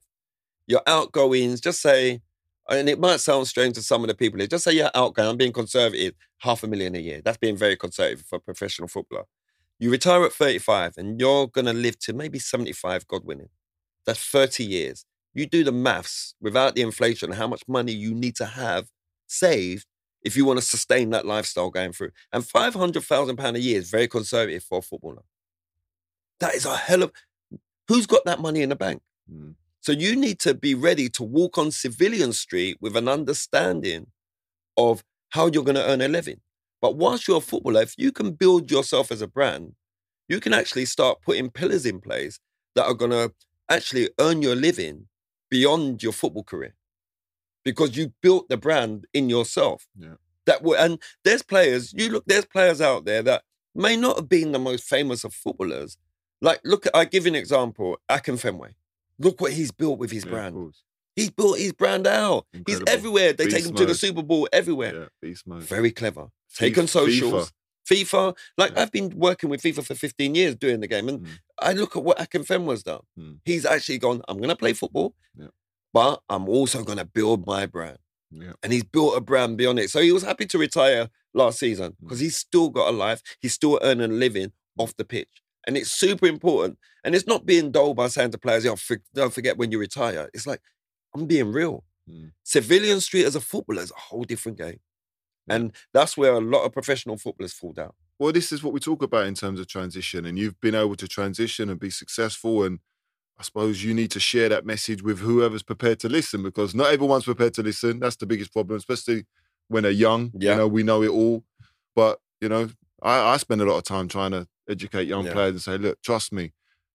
Your outgoings, just say, and it might sound strange to some of the people here, just say you're outgoing, I'm being conservative, half a million a year. That's being very conservative for a professional footballer. You retire at 35 and you're going to live to maybe 75, God willing. That's 30 years you do the maths without the inflation, how much money you need to have saved if you want to sustain that lifestyle going through. And five hundred thousand pound a year is very conservative for a footballer. That is a hell of. Who's got that money in the bank? Mm. So you need to be ready to walk on civilian street with an understanding of how you're going to earn a living. But whilst you're a footballer, if you can build yourself as a brand, you can actually start putting pillars in place that are going to actually earn your living beyond your football career because you built the brand in yourself. Yeah. That will, and there's players. You look, there's players out there that may not have been the most famous of footballers. Like, look, I give you an example. Akinfenwa. Look what he's built with his Yeah, brand. He's built his brand out. Incredible. He's everywhere. They take Beast him to the. Super Bowl everywhere. Yeah, mode. Very clever. Taken FIFA. socials. FIFA. Like Yeah. I've been working with FIFA for 15 years doing the game. And Mm. I look at what Akinfenwa's done. Mm. He's actually gone, I'm gonna play football, Yeah. But I'm also gonna build my brand. Yeah. And he's built a brand beyond it. So he was happy to retire last season Mm. because he's still got a life. He's still earning a living off the pitch. And it's super important. And it's not being dull by saying to players, "Yo, for- don't forget when you retire. It's like, I'm being real. Mm. Civilian Street as a footballer is a whole different game. And that's where a lot of professional footballers fall down. Well, this is what we talk about in terms of transition, and you've been able to transition and be successful. And I suppose you need to share that message with whoever's prepared to listen, because not everyone's prepared to listen. That's the biggest problem, especially when they're young. Yeah. You know, we know it all, but you know, I, I spend a lot of time trying to educate young Yeah. players and say, look, trust me.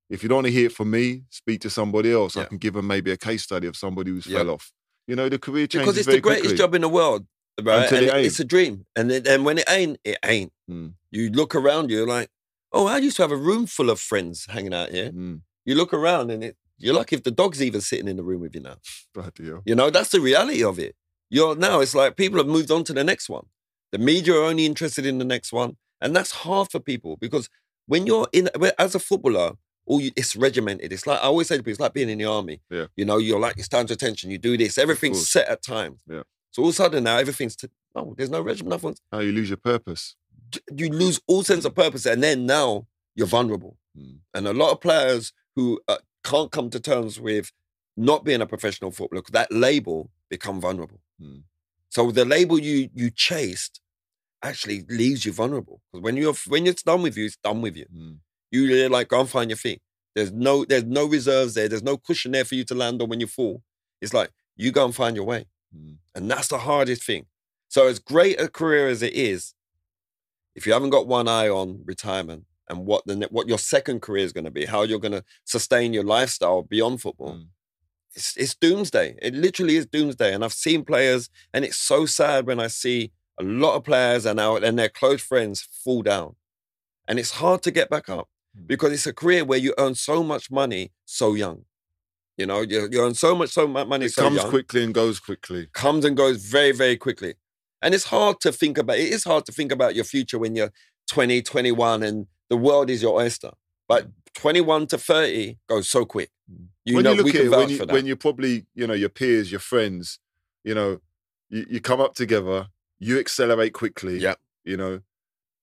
If you don't want to hear it from me, speak to somebody else. I can give them maybe a case study of somebody who's Yeah. fell off. You know, the career changes Because it's the greatest quickly. job in the world, right? Until and it it's a dream. And then, and when it ain't, it ain't. Mm. You look around, you're like, oh, I used to have a room full of friends hanging out here. Mm. You look around and it, you're lucky if the dog's even sitting in the room with you now. Bloody hell. You know, that's the reality of it. You're now, it's like people have moved on to the next one. The media are only interested in the next one. And that's hard for people because when you're in, as a footballer, all you, it's regimented. It's like, I always say to people, it's like being in the army. Yeah. You know, you're like, it's time to attention. You do this. Everything's set at times. Yeah. So all of a sudden now, everything's, t- oh, there's no regimen. Nothing's, How you lose your purpose. you lose all sense of purpose. And then now you're vulnerable. Mm. And a lot of players who uh, can't come to terms with not being a professional footballer, that label become vulnerable. Mm. So the label you you chased actually leaves you vulnerable. Because when you're when it's done with you, it's done with you. Mm. You like go and find your feet. There's no there's no reserves there. There's no cushion there for you to land on when you fall. It's like you go and find your way. Mm. And that's the hardest thing. So as great a career as it is, if you haven't got one eye on retirement and what the what your second career is going to be, how you're going to sustain your lifestyle beyond football, Mm. it's, it's doomsday. It literally is doomsday. And I've seen players, and it's so sad when I see a lot of players and our and their close friends fall down, and it's hard to get back up Mm. because it's a career where you earn so much money so young. You know, you, you earn so much so much money It so comes young quickly and goes quickly. comes and goes very, very quickly. And it's hard to think about, it is hard to think about your future when you're 20, 21 and the world is your oyster. But 21 to 30 goes so quick. You when know, you look we at can it, vouch when you for that. when you're probably, you know, your peers, your friends, you know, you, you come up together, you accelerate quickly. Yeah. You know.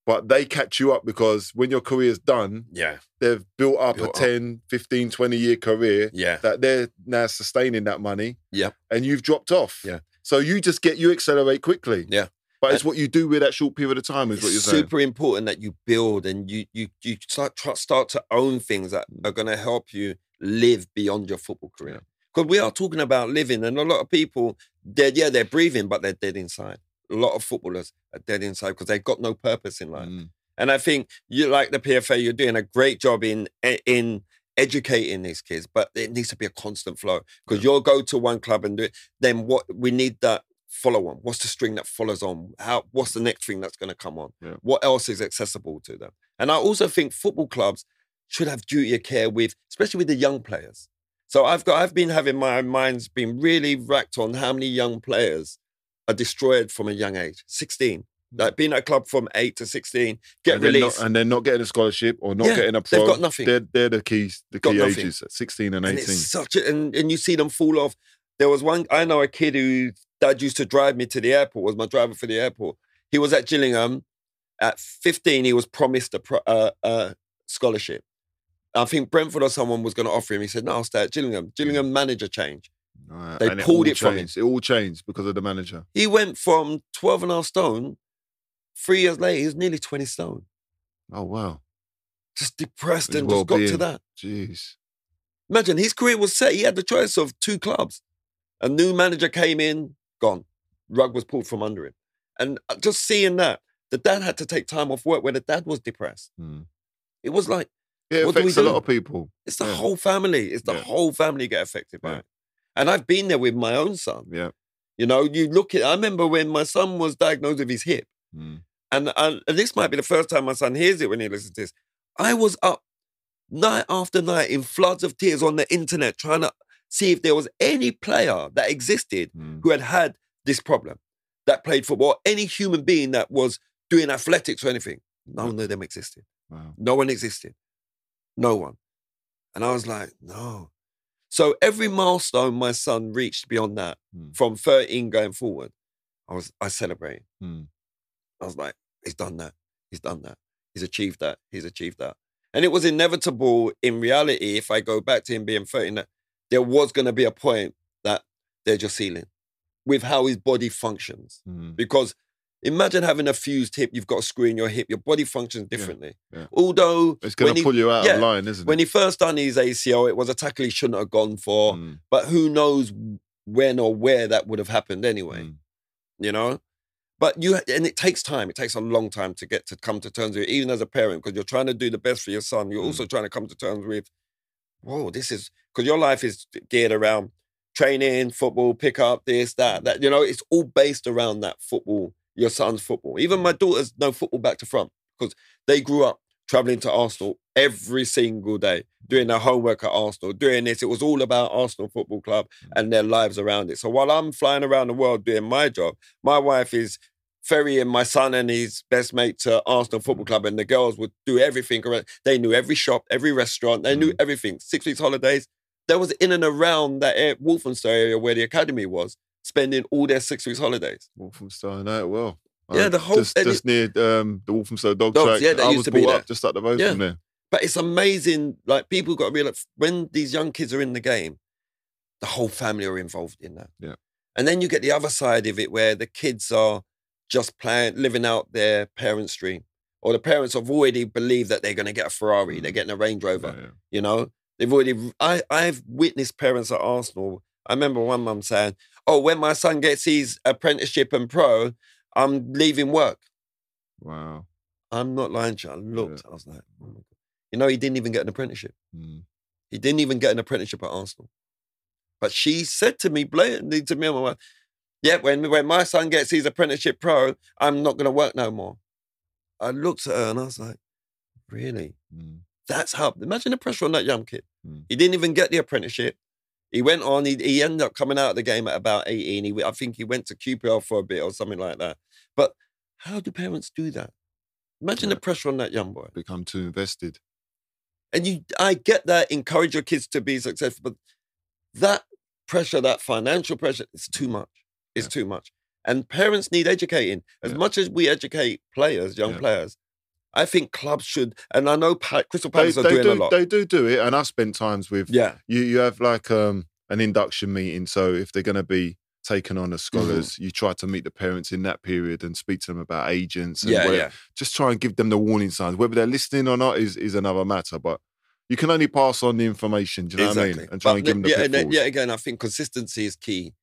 But they catch you up because when your career's done, yeah, they've built up Built a up. 10, 15, 20 year career yeah, that they're now sustaining that money. Yeah. And you've dropped off. Yeah. So you just get you accelerate quickly. Yeah. But it's what you do with that short period of time, is what you're it's saying. super important that you build and you you you start try- start to own things that are going to help you live beyond your football career. Because we are talking about living, and a lot of people, they're yeah, they're breathing, but they're dead inside. A lot of footballers are dead inside because they've got no purpose in life. Mm. And I think you like the PFA, you're doing a great job in in educating these kids, but it needs to be a constant flow because you'll go to one club and do it. Then what we need that follow on. What's the string that follows on? How what's the next thing that's going to come on? Yeah. What else is accessible to them? And I also think football clubs should have duty of care with, especially with the young players. So I've got I've been having my mind's been really racked on how many young players are destroyed from a young age, 16. Mm. Like being at a club from eight to 16, get and released. Not, and they're not getting a scholarship or not Yeah, getting a they've pro. got nothing. They're, they're the keys, the Got key nothing. ages, 16 and and 18. it's such a and, and you see them fall off. There was one I know a kid who dad used to drive me to the airport, was my driver for the airport. He was at Gillingham. At 15, he was promised a pro, uh, uh, scholarship. I think Brentford or someone was going to offer him. He said, "No, I'll stay at Gillingham." Gillingham manager change. Right, they and pulled all it from him. It all changed because of the manager. He went from 12 and a half stone. Three years later, he was nearly 20 stone. Oh, wow. Just depressed His and just got to that. Jeez. Imagine his career was set. He had the choice of two clubs. A new manager came in, gone. Rug was pulled from under him. And uh, just seeing that, the dad had to take time off work where the dad was depressed. Hmm. It was like, Yeah, it What do we affects a lot of people. it's the Yeah. whole family. It's the Yeah. whole family get affected by Yeah. it. And I've been there with my own son. Yeah. You know, you look at, I remember when my son was diagnosed with his hip. Hmm. And, and, and this might be the first time my son hears it when he listens to this. I was up night after night in floods of tears on the internet trying to see if there was any player that existed Hmm. who had had this problem that played football, any human being that was doing athletics or anything. None of them existed. Wow. No one existed. No one. And I was like, no. So every milestone my son reached beyond that, Hmm. from 13 going forward, I was I celebrated. Hmm. I was like, he's done that. He's done that. He's achieved that. He's achieved that. And it was inevitable in reality, if I go back to him being 13, that there was going to be a point that they're just ceiling. with how his body functions. Mm. Because imagine having a fused hip, you've got a screw in your hip, your body functions differently. yeah. Although It's going when to he- pull you out yeah, of line, isn't it? When he first done his ACL, it was a tackle he shouldn't have gone for. Mm, But who knows when or where that would have happened anyway, mm. you know? But you and it takes time. It takes a long time to get to come to terms with it, even as a parent, because you're trying to do the best for your son. You're Mm. also trying to come to terms with, whoa, this is because your life is geared around training, football, pick up, this, that, that. You know, it's all based around that football, your son's football. Even my daughters know football back to front because they grew up traveling to Arsenal every single day, doing their homework at Arsenal, doing this. It was all about Arsenal Football Club mm. and their lives around it. So while I'm flying around the world doing my job, my wife is ferrying my son and his best mate to Arsenal Football Club, and the girls would do everything. They knew every shop, every restaurant, they knew mm. everything. Six weeks holidays. There was in and around that air, Walthamstow area where the academy was, spending all their six weeks holidays. Walthamstow, I know it well. Yeah, the whole- just, just near um, the Walthamstow dog Dogs, track. yeah, I used was to be brought up just up the road Yeah. from there. But it's amazing. Like people got to realize when these young kids are in the game, the whole family are involved in that. Yeah. And then you get the other side of it where the kids are just playing, living out their parents' dream, or the parents have already believed that they're going to get a Ferrari, they're getting a Range Rover. Yeah, yeah. You know, they've already. I I've witnessed parents at Arsenal. I remember one mum saying, "Oh, when my son gets his apprenticeship and pro, I'm leaving work." Wow. I'm not lying to you. I looked. I was like, oh you know, he didn't even get an apprenticeship. Mm. He didn't even get an apprenticeship at Arsenal. But she said to me blatantly to me and my wife, yeah, when, when my son gets his apprenticeship pro, I'm not going to work no more. I looked at her and I was like, really? Mm. That's how, imagine the pressure on that young kid. Mm. He didn't even get the apprenticeship. He went on, he, he ended up coming out of the game at about 18. He, I think he went to QPR for a bit or something like that. But how do parents do that? Imagine the pressure on that young boy. Become too invested. And you, I get that, encourage your kids to be successful, but that pressure, that financial pressure, it's too much. It's Yeah. too much. And parents need educating. As Yeah. much as we educate players, young Yeah. players, I think clubs should, and I know pa- Crystal They, Palace are they doing do, a lot. they do do it, and I've spent times with yeah, you. You have like um, an induction meeting, so if they're going to be taken on as Mm-hmm. scholars, you try to meet the parents in that period and speak to them about agents. And yeah, where- yeah. Just try and give them the warning signs. Whether they're listening or not is is another matter, but. You can only pass on the information, do you know what I mean? And try But and give them the yeah, pitfalls. yeah, again, I think consistency is key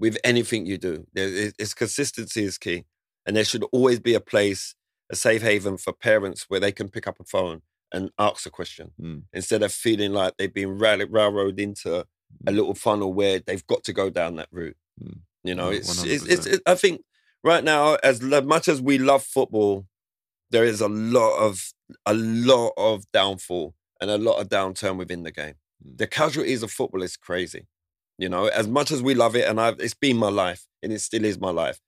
with anything you do. It's consistency is key, and there should always be a place, a safe haven for parents where they can pick up a phone and ask a question Mm. instead of feeling like they've been rail- railroaded into a Mm. little funnel where they've got to go down that route. Mm. You know, No, it's, it's, it's I think right now, as much as we love football, there is a lot of a lot of downfall and a lot of downturn within the game. Mm. The casualties of football is crazy. You know, as much as we love it, and I've, it's been my life, and it still is my life.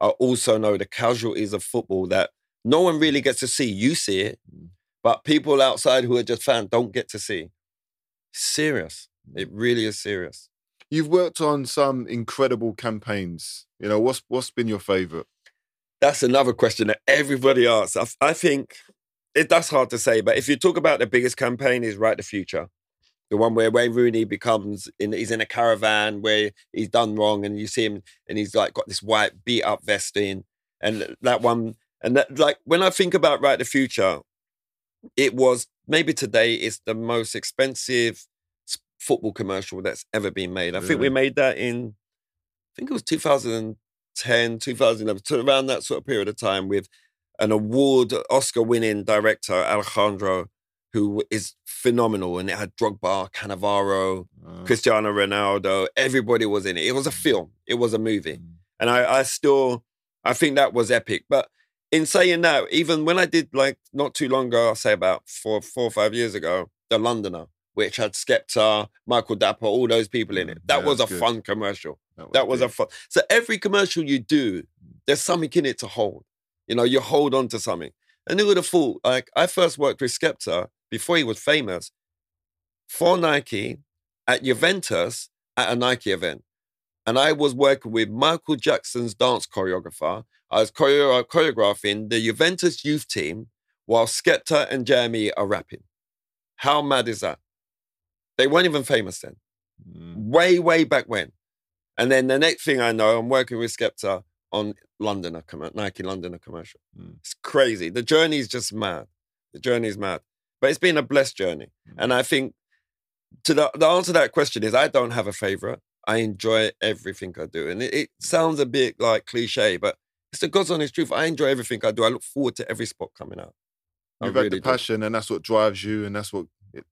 I also know the casualties of football that no one really gets to see. You see it, Mm. but people outside who are just fans don't get to see. Serious. It really is serious. You've worked on some incredible campaigns. You know, what's what's been your favourite? That's another question that everybody asks. I, I think it, that's hard to say, but if you talk about the biggest campaign, is Write the Future, the one where Wayne Rooney becomes in, he's in a caravan where he's done wrong, and you see him, and he's like got this white beat up vest in, and that one, and that like when I think about Write the Future, it was maybe today it's the most expensive football commercial that's ever been made. I think we made that in, I think it was 2010, 2011, to around that sort of period of time with an award, Oscar winning director, Alejandro, who is phenomenal. And it had Drogba, Cannavaro, Uh, Cristiano Ronaldo, everybody was in it. It was a film, it was a movie. mm, And I, I still, I think that was epic. But in saying that, even when I did like not too long ago, I'll say about four, four or five years ago, The Londoner, which had Skepta, Michael Dapaah, all those people in it. Mm, That yeah, was a good. fun commercial. That was a fun. So every commercial you do, there's something in it to hold. You know, you hold on to something. And who would have thought? Like I first worked with Skepta before he was famous for Nike at Juventus at a Nike event. And I was working with Michael Jackson's dance choreographer. I was choreo- choreographing the Juventus youth team while Skepta and Jeremy are rapping. How mad is that? They weren't even famous then Mm. way, way back when. And then the next thing I know, I'm working with Skepta on Londoner Nike Londoner commercial. Mm. It's crazy. The journey is just mad. The journey is mad. But it's been a blessed journey. Mm. And I think to the, the answer to that question is I don't have a favorite. I enjoy everything I do. And it, it sounds a bit like cliche, but it's the God's honest truth. I enjoy everything I do. I look forward to every spot coming out. I You've had really the do. passion, and that's what drives you, and that's what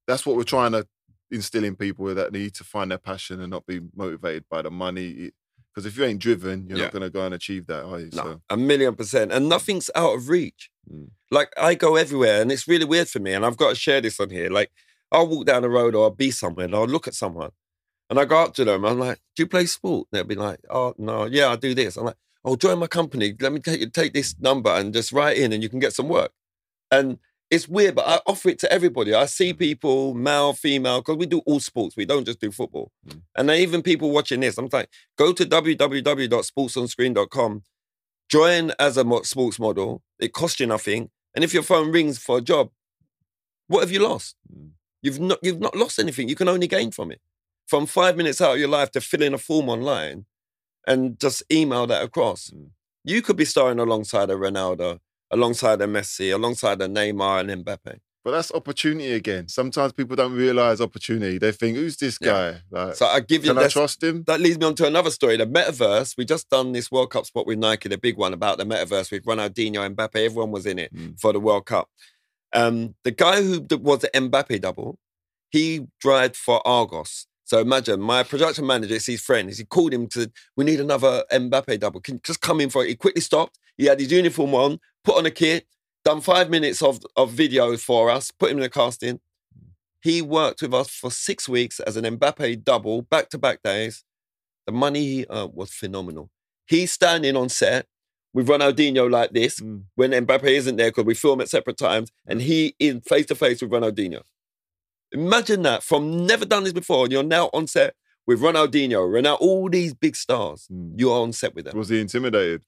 that's what we're trying to instill in people that need to find their passion and not be motivated by the money. Because if you ain't driven, you're Yeah. not going to go and achieve that, are you? No, So, a million percent. And nothing's out of reach. Mm. Like I go everywhere and it's really weird for me. And I've got to share this on here. Like I'll walk down the road or I'll be somewhere and I'll look at someone and I go up to them. I'm like, do you play sport? They'll be like, oh, no, yeah, I do this. I'm like, oh, join my company. Let me take, take this number and just write in and you can get some work. And it's weird, but I offer it to everybody. I see people, male, female, because we do all sports. We don't just do football. Mm. And then even people watching this, I'm like, go to www.sportsonscreen.com, join as a mo- sports model. It costs you nothing. And if your phone rings for a job, what have you lost? Mm. You've not you've not lost anything. You can only gain from it. From five minutes out of your life to fill in a form online and just email that across. Mm. You could be starring alongside a Ronaldo, alongside a Messi, alongside a Neymar and Mbappe. but that's opportunity again. Sometimes people don't realize opportunity. They think, "Who's this Yeah. guy? Like, So I give you can I trust him?" that leads me on to another story. The metaverse. We just done this World Cup spot with Nike, the big one about the metaverse with Ronaldinho, Mbappe. Everyone was in it Mm. for the World Cup. Um, the guy who was the Mbappe double, he dried for Argos. So imagine my production manager, it's his friend. He called him to, we need another Mbappe double. Can you just come in for it? He quickly stopped. He had his uniform on, put on a kit, done five minutes of, of video for us, put him in the casting. He worked with us for six weeks as an Mbappe double, back to back days. The money he earned was phenomenal. He's standing on set with Ronaldinho like this Mm. when Mbappe isn't there because we film at separate times, and he in face to face with Ronaldinho. Imagine that from never done this before, and you're now on set with Ronaldinho, Ronaldo, all these big stars. Mm. You are on set with them. Was he intimidated?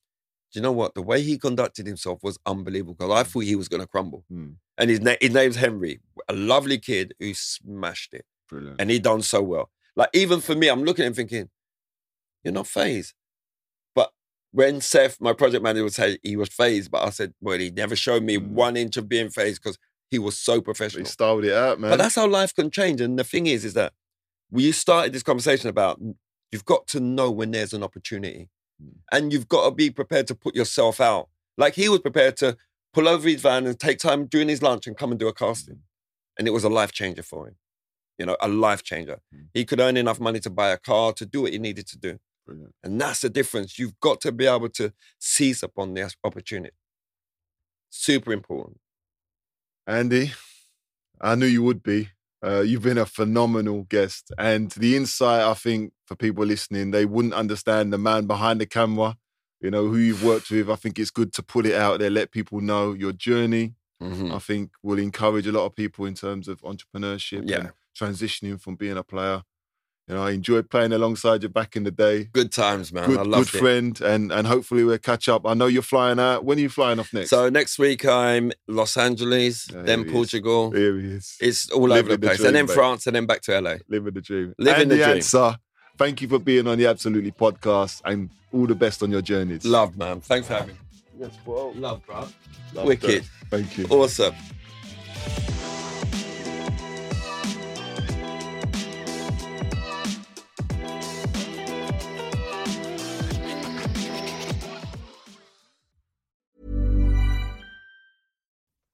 Do you know what? The way he conducted himself was unbelievable because I thought he was going to crumble. Mm. And his, na- his name's Henry, a lovely kid who smashed it. Brilliant. And he done so well. Like even for me, I'm looking at him thinking, you're not fazed. But when Seth, my project manager, would say he was fazed, but I said, well, he never showed me Mm. one inch of being fazed because he was so professional. he styled it out, man. But that's how life can change. And the thing is, is that we started this conversation about you've got to know when there's an opportunity. Mm. And you've got to be prepared to put yourself out. Like he was prepared to pull over his van and take time during his lunch and come and do a casting. And it was a life changer for him. You know, a life changer. Mm. He could earn enough money to buy a car to do what he needed to do. Brilliant. And that's the difference. You've got to be able to seize upon the opportunity. Super important. Andy, I knew you would be. Uh, you've been a phenomenal guest, and the insight I think for people listening, they wouldn't understand the man behind the camera. You know who you've worked with. I think it's good to put it out there, let people know your journey. Mhm. I think will encourage a lot of people in terms of entrepreneurship Yeah. and transitioning from being a player. You know, I enjoyed playing alongside you back in the day. Good times, man. Good, I good loved it. friend, and and hopefully we'll catch up. I know you're flying out. When are you flying off next? So next week I'm Los Angeles, then he is. Portugal. here he is. It's all Living over the the place, dream, and then mate. France, and then back to LA. Living the dream. Living Andy the dream. Ansah, thank you for being on the Absolutely podcast and all the best on your journeys. Love, man. Thanks for having me. Yes, well, Love, bro. love Wicked. Thank you. Awesome.